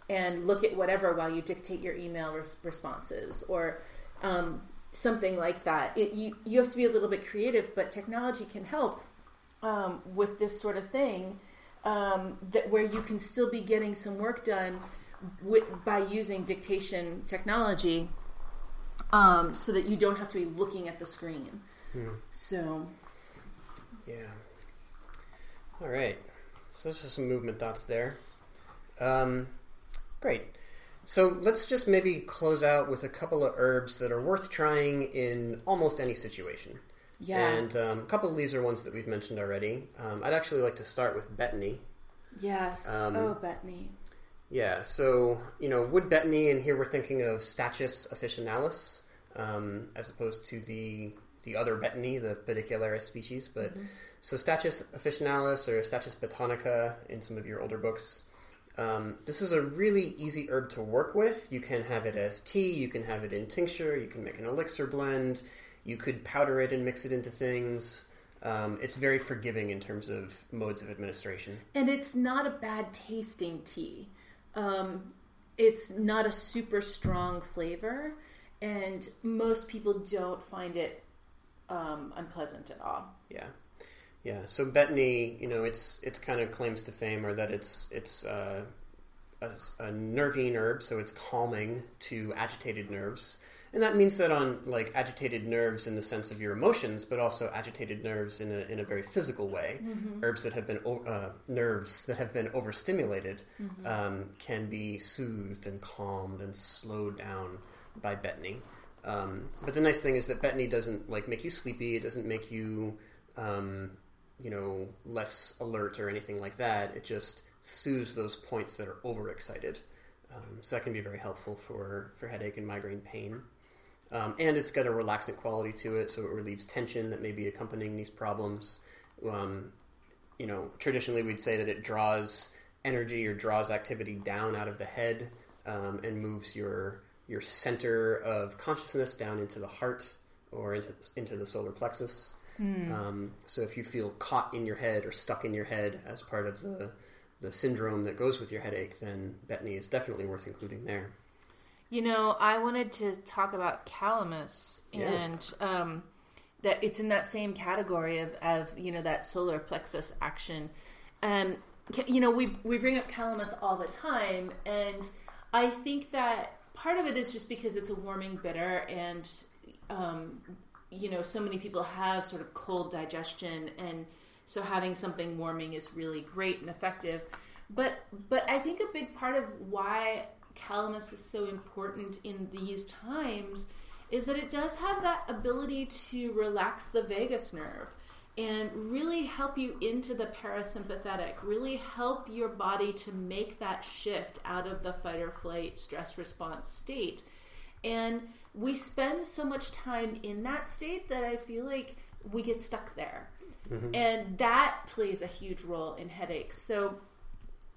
and look at whatever while you dictate your email res- responses or um, something like that. It, you you have to be a little bit creative, but technology can help um, with this sort of thing. Um, that where you can still be getting some work done with, by using dictation technology, um, so that you don't have to be looking at the screen. So Yeah. All right. So those are some movement thoughts there. Um, great. So let's just maybe close out with a couple of herbs that are worth trying in almost any situation. yeah, And um, a couple of these are ones that we've mentioned already. Um, I'd actually like to start with betony. yes. um, oh, betony. Yeah, so, you know, wood betony, and here we're thinking of Stachys officinalis, um, as opposed to the the other betony, the pedicularis species. But so Stachys officinalis or Stachys betonica in some of your older books. Um, this is a really easy herb to work with. You can have it as tea, you can have it in tincture, you can make an elixir blend, you could powder it and mix it into things. Um, it's very forgiving in terms of modes of administration. And it's not a bad tasting tea. Um, it's not a super strong flavor, and most people don't find it um, unpleasant at all. Yeah, yeah. So Betony, you know, its its kind of claims to fame are that it's it's uh, a, a nervine herb, so it's calming to agitated nerves. And that means that on like agitated nerves in the sense of your emotions, but also agitated nerves in a, in a very physical way. Mm-hmm. Herbs that have been o- uh, nerves that have been overstimulated Mm-hmm. um, can be soothed and calmed and slowed down by betony. Um, but the nice thing is that betony doesn't like make you sleepy. It doesn't make you, um, you know, less alert or anything like that. It just soothes those points that are overexcited. Um, so that can be very helpful for, for headache and migraine pain. Um, and it's got a relaxant quality to it, so it relieves tension that may be accompanying these problems. Um, you know, traditionally we'd say that it draws energy or draws activity down out of the head um, and moves your your center of consciousness down into the heart or into, into the solar plexus. Um, so if you feel caught in your head or stuck in your head as part of the the syndrome that goes with your headache, then betony is definitely worth including there. You know, I wanted to talk about calamus Yeah. and um, that it's in that same category of, of you know that solar plexus action. And you know, we we bring up calamus all the time, and I think that part of it is just because it's a warming bitter, and um, you know, so many people have sort of cold digestion, and so having something warming is really great and effective. But but I think a big part of why calamus is so important in these times is that it does have that ability to relax the vagus nerve and really help you into the parasympathetic, really help your body to make that shift out of the fight or flight stress response state. And we spend so much time in that state that I feel like we get stuck there. Mm-hmm. And that plays a huge role in headaches. So,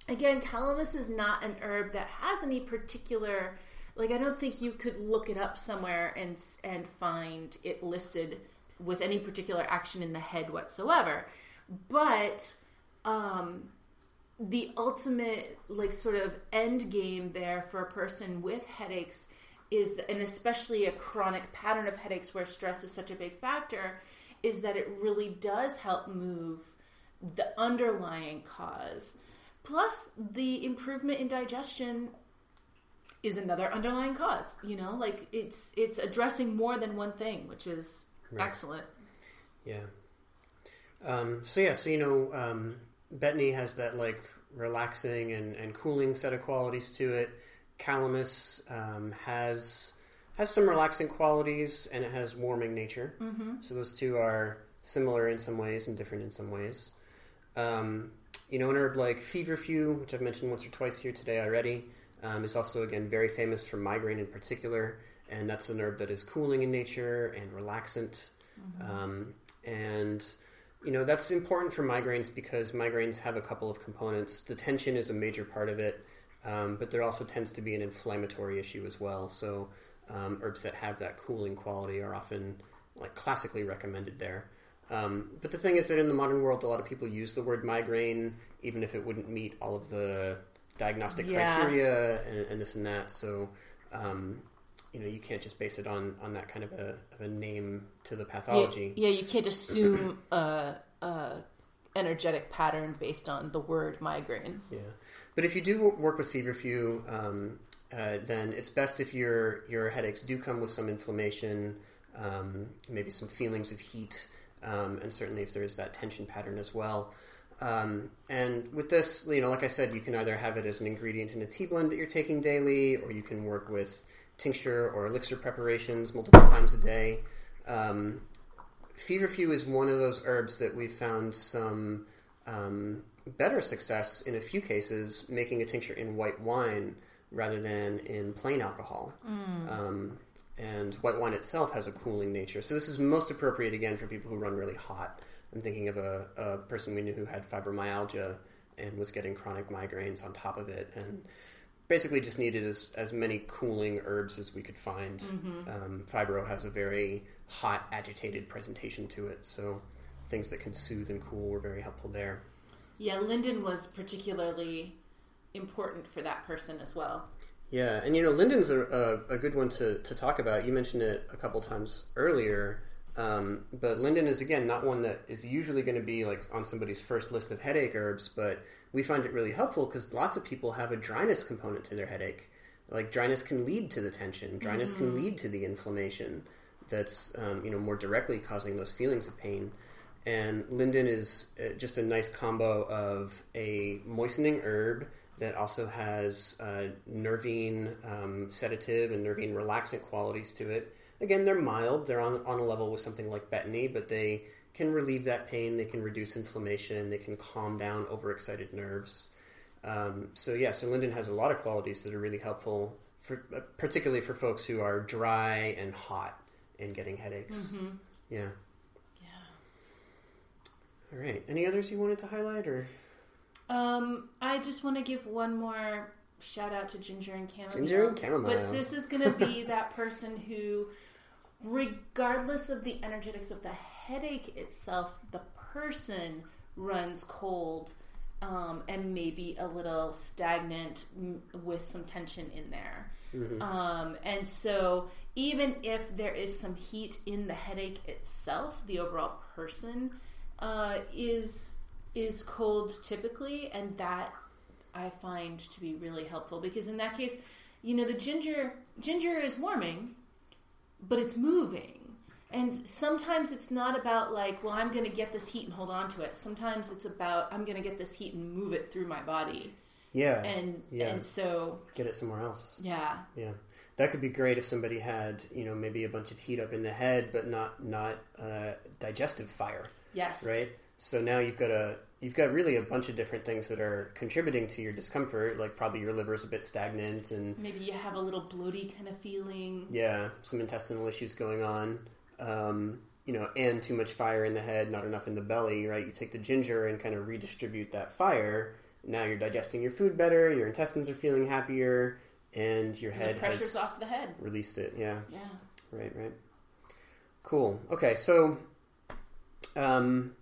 again, calamus is not an herb that has any particular like I don't think you could look it up somewhere and and find it listed with any particular action in the head whatsoever. But um the ultimate like sort of end game there for a person with headaches is and especially a chronic pattern of headaches where stress is such a big factor is that it really does help move the underlying cause plus the improvement in digestion is another underlying cause you know like it's it's addressing more than one thing which is Right. excellent Yeah. Um, so yeah, so you know, um, Betony has that like relaxing and, and cooling set of qualities to it. Calamus um, has has some relaxing qualities and it has warming nature. Mm-hmm. So those two are similar in some ways and different in some ways. Um, you know, an herb like feverfew, which I've mentioned once or twice here today already, um, is also again very famous for migraine in particular, and that's an herb that is cooling in nature and relaxant. Um, and you know that's important for migraines because migraines have a couple of components. The tension is a major part of it, um, but there also tends to be an inflammatory issue as well. So um, herbs that have that cooling quality are often like classically recommended there. Um, but the thing is that in the modern world, a lot of people use the word migraine, even if it wouldn't meet all of the diagnostic Yeah. criteria and, and this and that. So, um, you know, you can't just base it on, on that kind of a, of a name to the pathology. Yeah, yeah, you can't assume <clears throat> a, a energetic pattern based on the word migraine. Yeah, but if you do work with feverfew, um, uh, then it's best if your your headaches do come with some inflammation, um, maybe some feelings of heat, um, and certainly if there is that tension pattern as well. Um, and with this, you know, like I said, you can either have it as an ingredient in a tea blend that you're taking daily, or you can work with tincture or elixir preparations multiple times a day. Um, feverfew is one of those herbs that we've found some um, better success in a few cases making a tincture in white wine rather than in plain alcohol. Um, and white wine itself has a cooling nature. So this is most appropriate again for people who run really hot. I'm thinking of a, a person we knew who had fibromyalgia and was getting chronic migraines on top of it, and basically just needed as, as many cooling herbs as we could find. Um, fibro has a very hot, agitated presentation to it, so things that can soothe and cool were very helpful there. Yeah, linden was particularly important for that person as well. Yeah, and you know, linden's a, a, a good one to, to talk about. You mentioned it a couple times earlier. Um, but linden is again not one that is usually going to be like on somebody's first list of headache herbs, but we find it really helpful because lots of people have a dryness component to their headache. Like dryness can lead to the tension. Dryness can lead to the inflammation that's um, you know more directly causing those feelings of pain. And linden is uh, just a nice combo of a moistening herb that also has uh, nervine um, sedative and nervine relaxant qualities to it. Again, they're mild. They're on, on a level with something like betony, but they can relieve that pain. They can reduce inflammation. They can calm down overexcited nerves. Um, so yeah, so linden has a lot of qualities that are really helpful, for, uh, particularly for folks who are dry and hot and getting headaches. Yeah. Yeah. All right. Any others you wanted to highlight, or Um, I just want to give one more shout out to Ginger and Chamomile. Ginger and Chamomile. But this is going to be that person who, regardless of the energetics of the headache itself, the person runs cold um, and maybe a little stagnant m- with some tension in there. Um, and so, even if there is some heat in the headache itself, the overall person uh, is is cold typically, and that I find to be really helpful because in that case, you know, the ginger ginger is warming, but it's moving. And sometimes it's not about like, well, I'm going to get this heat and hold on to it. Sometimes it's about I'm going to get this heat and move it through my body. yeah, And yeah, and so get it somewhere else. yeah, Yeah, that could be great if somebody had you know maybe a bunch of heat up in the head, but not not uh, digestive fire, yes, right? So now you've got a you've got really a bunch of different things that are contributing to your discomfort. Like probably your liver is a bit stagnant, and Maybe you have a little bloaty kind of feeling. yeah, some intestinal issues going on. Um, you know, and too much fire in the head, not enough in the belly, right? You take the ginger and kind of redistribute that fire. Now you're digesting your food better, your intestines are feeling happier, and your And head the pressure's off the head. released it. Yeah. Yeah. Right, right. Cool. Okay, so, um,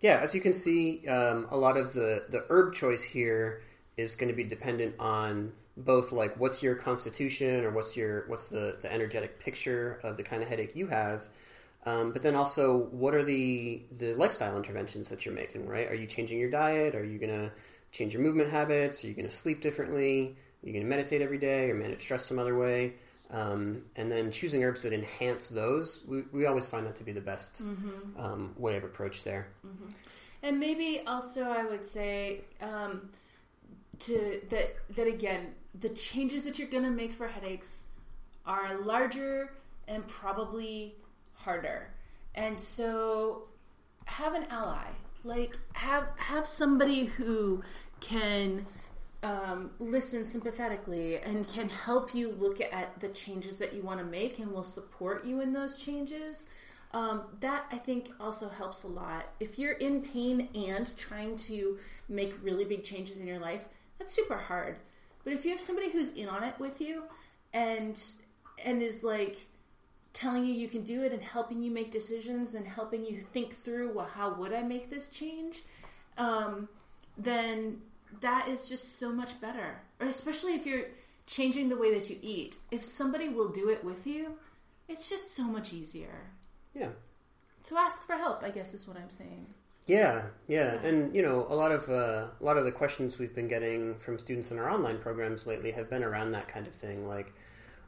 yeah, as you can see, um, a lot of the, the herb choice here is going to be dependent on both like what's your constitution or what's your what's the, the energetic picture of the kind of headache you have um, but then also what are the the lifestyle interventions that you're making right? Are you changing your diet? Are you going to change your movement habits? Are you going to sleep differently? Are you going to meditate every day or manage stress some other way? Um, and then choosing herbs that enhance those we, we always find that to be the best um, way of approach there. And maybe also I would say um, to that that again the changes that you're going to make for headaches are larger and probably harder. And so have an ally. Like have have somebody who can um, listen sympathetically and can help you look at the changes that you want to make and will support you in those changes. Um, that I think also helps a lot. If you're in pain and trying to make really big changes in your life, that's super hard. But if you have somebody who's in on it with you and and is like telling you you can do it and helping you make decisions and helping you think through well how would I make this change, um, then that is just so much better. Or especially if you're changing the way that you eat. If somebody will do it with you, it's just so much easier. yeah So ask for help, I guess is what I'm saying. Yeah, yeah, and you know, a lot of uh, a lot of the questions we've been getting from students in our online programs lately have been around that kind of thing. Like,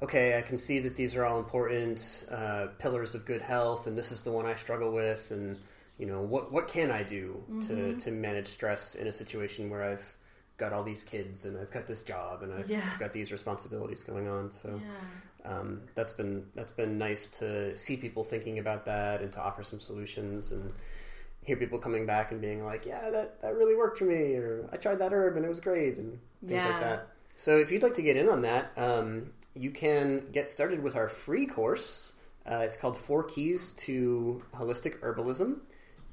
okay, I can see that these are all important uh, pillars of good health, and this is the one I struggle with, and you know, what what can I do to to manage stress in a situation where I've got all these kids and I've got this job and I've Yeah. got these responsibilities going on. So Yeah. um, that's been that's been nice to see people thinking about that and to offer some solutions and hear people coming back and being like, "Yeah, that that really worked for me," or "I tried that herb and it was great," and things like that. So if you'd like to get in on that, um, you can get started with our free course. Uh, it's called Four Keys to Holistic Herbalism,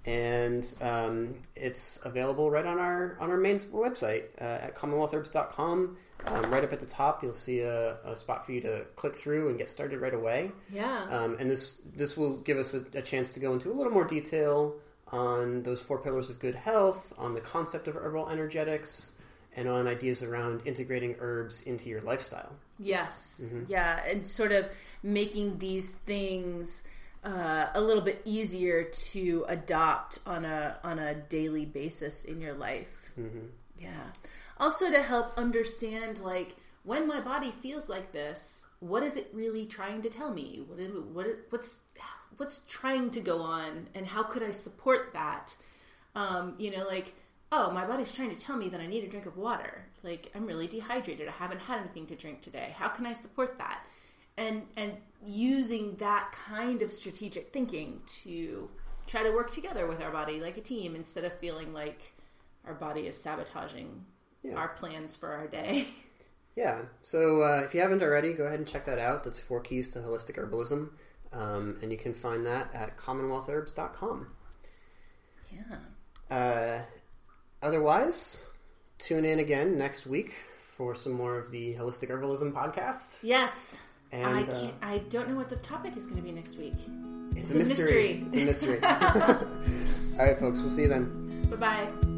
and um, it's available right on our on our main website uh, at CommonwealthHerbs.com. Um, right up at the top, you'll see a, a spot for you to click through and get started right away. Yeah. Um, and this this will give us a, a chance to go into a little more detail on those four pillars of good health, on the concept of herbal energetics, and on ideas around integrating herbs into your lifestyle. Yes. Mm-hmm. Yeah. And sort of making these things uh, a little bit easier to adopt on a on a daily basis in your life. Mm-hmm. Yeah. Also to help understand like when my body feels like this, what is it really trying to tell me? What, what what's what's trying to go on, and how could I support that? Um, you know, like oh, my body's trying to tell me that I need a drink of water. Like I'm really dehydrated. I haven't had anything to drink today. How can I support that? And and using that kind of strategic thinking to try to work together with our body like a team instead of feeling like our body is sabotaging yeah. our plans for our day. <laughs> Yeah. So uh, if you haven't already, go ahead and check that out. That's Four Keys to Holistic Herbalism. Um, and you can find that at commonwealthherbs.com. Yeah. Uh, otherwise, tune in again next week for some more of the Holistic Herbalism podcasts. Yes. And, I, uh, I don't know what the topic is going to be next week. It's, it's a, mystery. mystery. It's a mystery. <laughs> <laughs> All right, folks. We'll see you then. Bye bye.